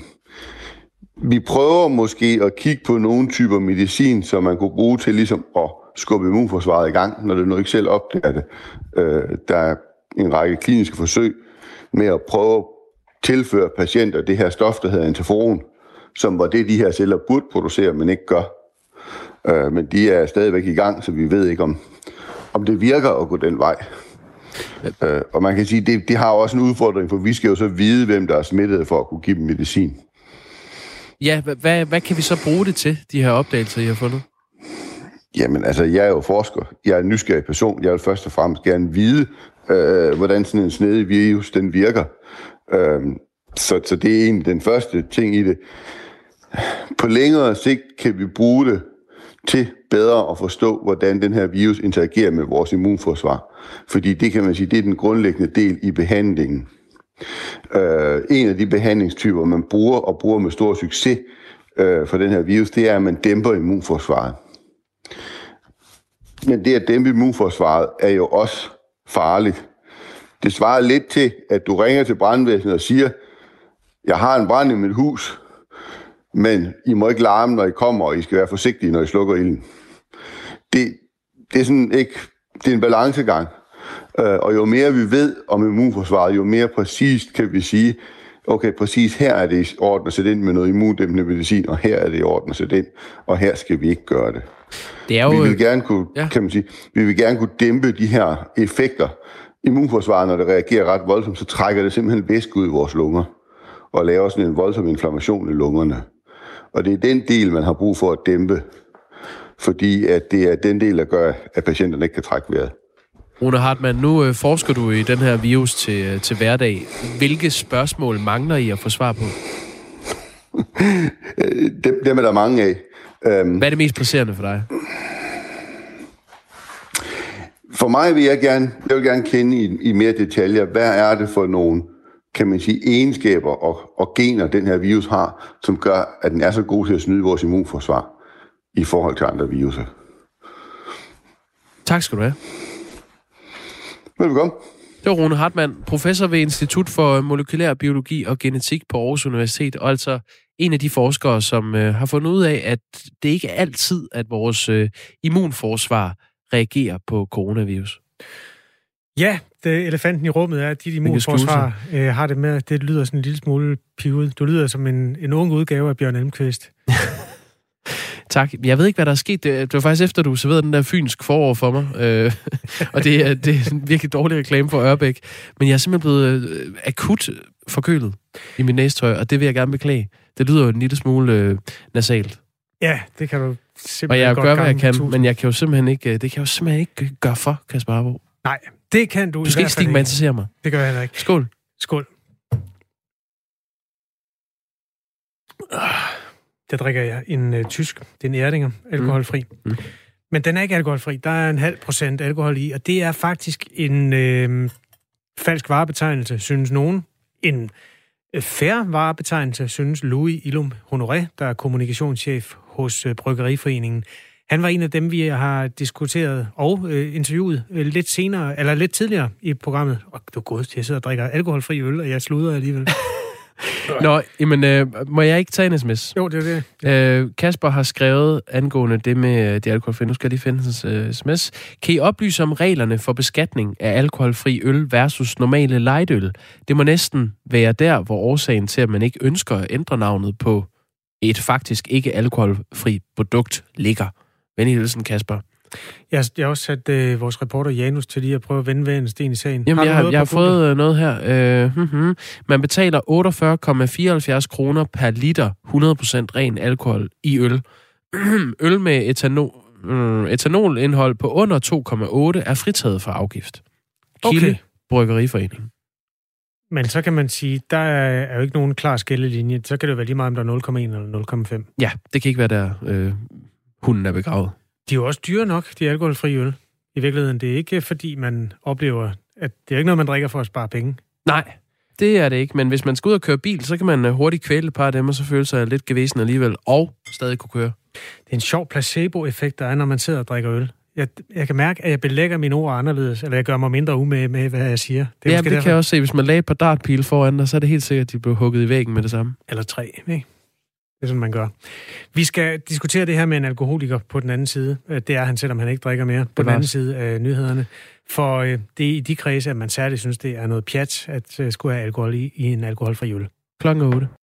vi prøver måske at kigge på nogle typer medicin, som man kunne bruge til ligesom at skubbe immunforsvaret i gang, når det nu ikke selv opdager det. Øh, der er en række kliniske forsøg med at prøve at tilføre patienter det her stof, der hedder interferon, som var det, de her celler burde producere, men ikke gør. Øh, men de er stadigvæk i gang, så vi ved ikke, om, om det virker at gå den vej. Øh, og man kan sige, det, det har også en udfordring, for vi skal jo så vide, hvem der er smittet, for at kunne give dem medicin. Ja, hvad, hvad kan vi så bruge det til, de her opdagelser, I har fundet? Jamen, altså, jeg er jo forsker. Jeg er en nysgerrig person. Jeg vil først og fremmest gerne vide, øh, hvordan sådan en snedig virus, den virker. Øh, så, så det er en den første ting i det. På længere sigt kan vi bruge det til bedre at forstå, hvordan den her virus interagerer med vores immunforsvar. Fordi det kan man sige, det er den grundlæggende del i behandlingen. Øh, en af de behandlingstyper, man bruger og bruger med stor succes øh, for den her virus, det er, at man dæmper immunforsvaret. Men det at dæmpe immunforsvaret er jo også farligt. Det svarer lidt til, at du ringer til brandvæsenet og siger, jeg har en brand i mit hus, men I må ikke larme, når I kommer, og I skal være forsigtige, når I slukker ilden. Det, det er sådan ikke, det er en balancegang. Øh, og jo mere vi ved om immunforsvaret, jo mere præcist kan vi sige, okay, præcis her er det i orden at sætte ind med noget immundæmpende medicin, og her er det i orden at sætte ind, og her skal vi ikke gøre det. Det er jo... Vi vil gerne kunne, ja. kan man sige, vi vil gerne kunne dæmpe de her effekter. Immunforsvaret, når det reagerer ret voldsomt, så trækker det simpelthen væske ud i vores lunger, og laver sådan en voldsom inflammation i lungerne. Og det er den del, man har brug for at dæmpe, fordi at det er den del, der gør, at patienterne ikke kan trække vejret. Rune Hartmann, nu øh, forsker du i den her virus til, øh, til hverdag. Hvilke spørgsmål mangler I at få svar på? (laughs) dem, dem er der mange af. Um, Hvad er det mest presserende for dig? For mig vil jeg gerne, jeg vil gerne kende i, i mere detaljer, hvad er det for nogle kan man sige, egenskaber og, og gener, den her virus har, som gør, at den er så god til at snyde vores immunforsvar i forhold til andre viruser. Tak skal du have. Velkommen. Det var Rune Hartmann, professor ved Institut for Molekylær Biologi og Genetik på Aarhus Universitet, og altså en af de forskere, som øh, har fundet ud af, at det ikke er altid, at vores øh, immunforsvar reagerer på coronavirus. Ja, det elefanten i rummet er, at dit immunforsvar øh, har det med, det lyder sådan en lille smule pivet. Du lyder som en, en ung udgave af Bjørn Elmqvist. (laughs) Tak. Jeg ved ikke, hvad der er sket. Det, det var faktisk efter, du serverede den der fynsk forår for mig. Øh, og det er, det er en virkelig dårlig reklame for Ørbæk. Men jeg er simpelthen blevet øh, akut forkølet i min næstøj, og det vil jeg gerne beklage. Det lyder jo en lille smule øh, nasalt. Ja, det kan du simpelthen Og jeg godt gør, hvad jeg kan, men jeg kan jo simpelthen ikke, øh, det kan jeg jo simpelthen ikke gøre for, Kasper Arbo. Nej, det kan du Du skal ikke stigmatisere mig. Det gør jeg heller ikke. Skål. Skål. Der drikker jeg en uh, tysk. Det er en Erdinger, alkoholfri. Mm. Mm. Men den er ikke alkoholfri. Der er en halv procent alkohol i, og det er faktisk en øh, falsk varebetegnelse, synes nogen. En øh, fair varebetegnelse, synes Louis Ilum Honoré, der er kommunikationschef hos øh, Bryggeriforeningen. Han var en af dem, vi har diskuteret og øh, interviewet øh, lidt senere, eller lidt tidligere i programmet. Og du er god til at sidde og drikker alkoholfri øl, og jeg sluder alligevel. (laughs) Nå, jamen, øh, må jeg ikke tage en sms? Jo, det er det. Øh, Kasper har skrevet angående det med øh, de alkoholfri. Nu skal jeg lige finde hans øh, sms. Kan I oplyse om reglerne for beskatning af alkoholfri øl versus normale lightøl? Det må næsten være der, hvor årsagen til, at man ikke ønsker at ændre navnet på et faktisk ikke alkoholfri produkt ligger. Venlig hilsen, Kasper. Jeg, jeg har også sat øh, vores reporter Janus til lige at prøve at vende hver en sten i sagen. Jamen, du jeg, har, noget jeg har fået øh, noget her. Øh, hmm, Man betaler 48,74 kroner per liter 100% ren alkohol i øl. (clears throat) øl med etanol, øh, etanolindhold på under 2,8 er fritaget for afgift. Kilde Okay. Bryggeriforening. Men så kan man sige, der er er jo ikke nogen klar skillelinje. Så kan det jo være lige meget, om der er 0,1 eller 0,5. Ja, det kan ikke være der, øh, hunden er begravet. De er jo også dyre nok, de alkoholfri øl. I virkeligheden, det er ikke fordi, man oplever, at det er ikke noget, man drikker for at spare penge. Nej, det er det ikke. Men hvis man skal ud og køre bil, så kan man øh, hurtigt kvæle et par af dem, og så føle sig lidt gevesen alligevel, og stadig kunne køre. Det er en sjov placebo-effekt, der er, når man sidder og drikker øl. Jeg, jeg kan mærke, at jeg belægger mine ord anderledes, eller jeg gør mig mindre umage med, hvad jeg siger. Det, ja, det derfor. kan jeg også se. Hvis man lagde et par dartpile foran dig, så er det helt sikkert, at de blev hugget i væggen med det samme. Eller tre, ikke? Det er sådan, man gør. Vi skal diskutere det her med en alkoholiker på den anden side. Det er han, selvom han ikke drikker mere. På den anden side af nyhederne. For øh, det er i de kredse, at man særligt synes, det er noget pjat, at øh, skulle have alkohol i, i en alkoholfri øl. Klokken 8.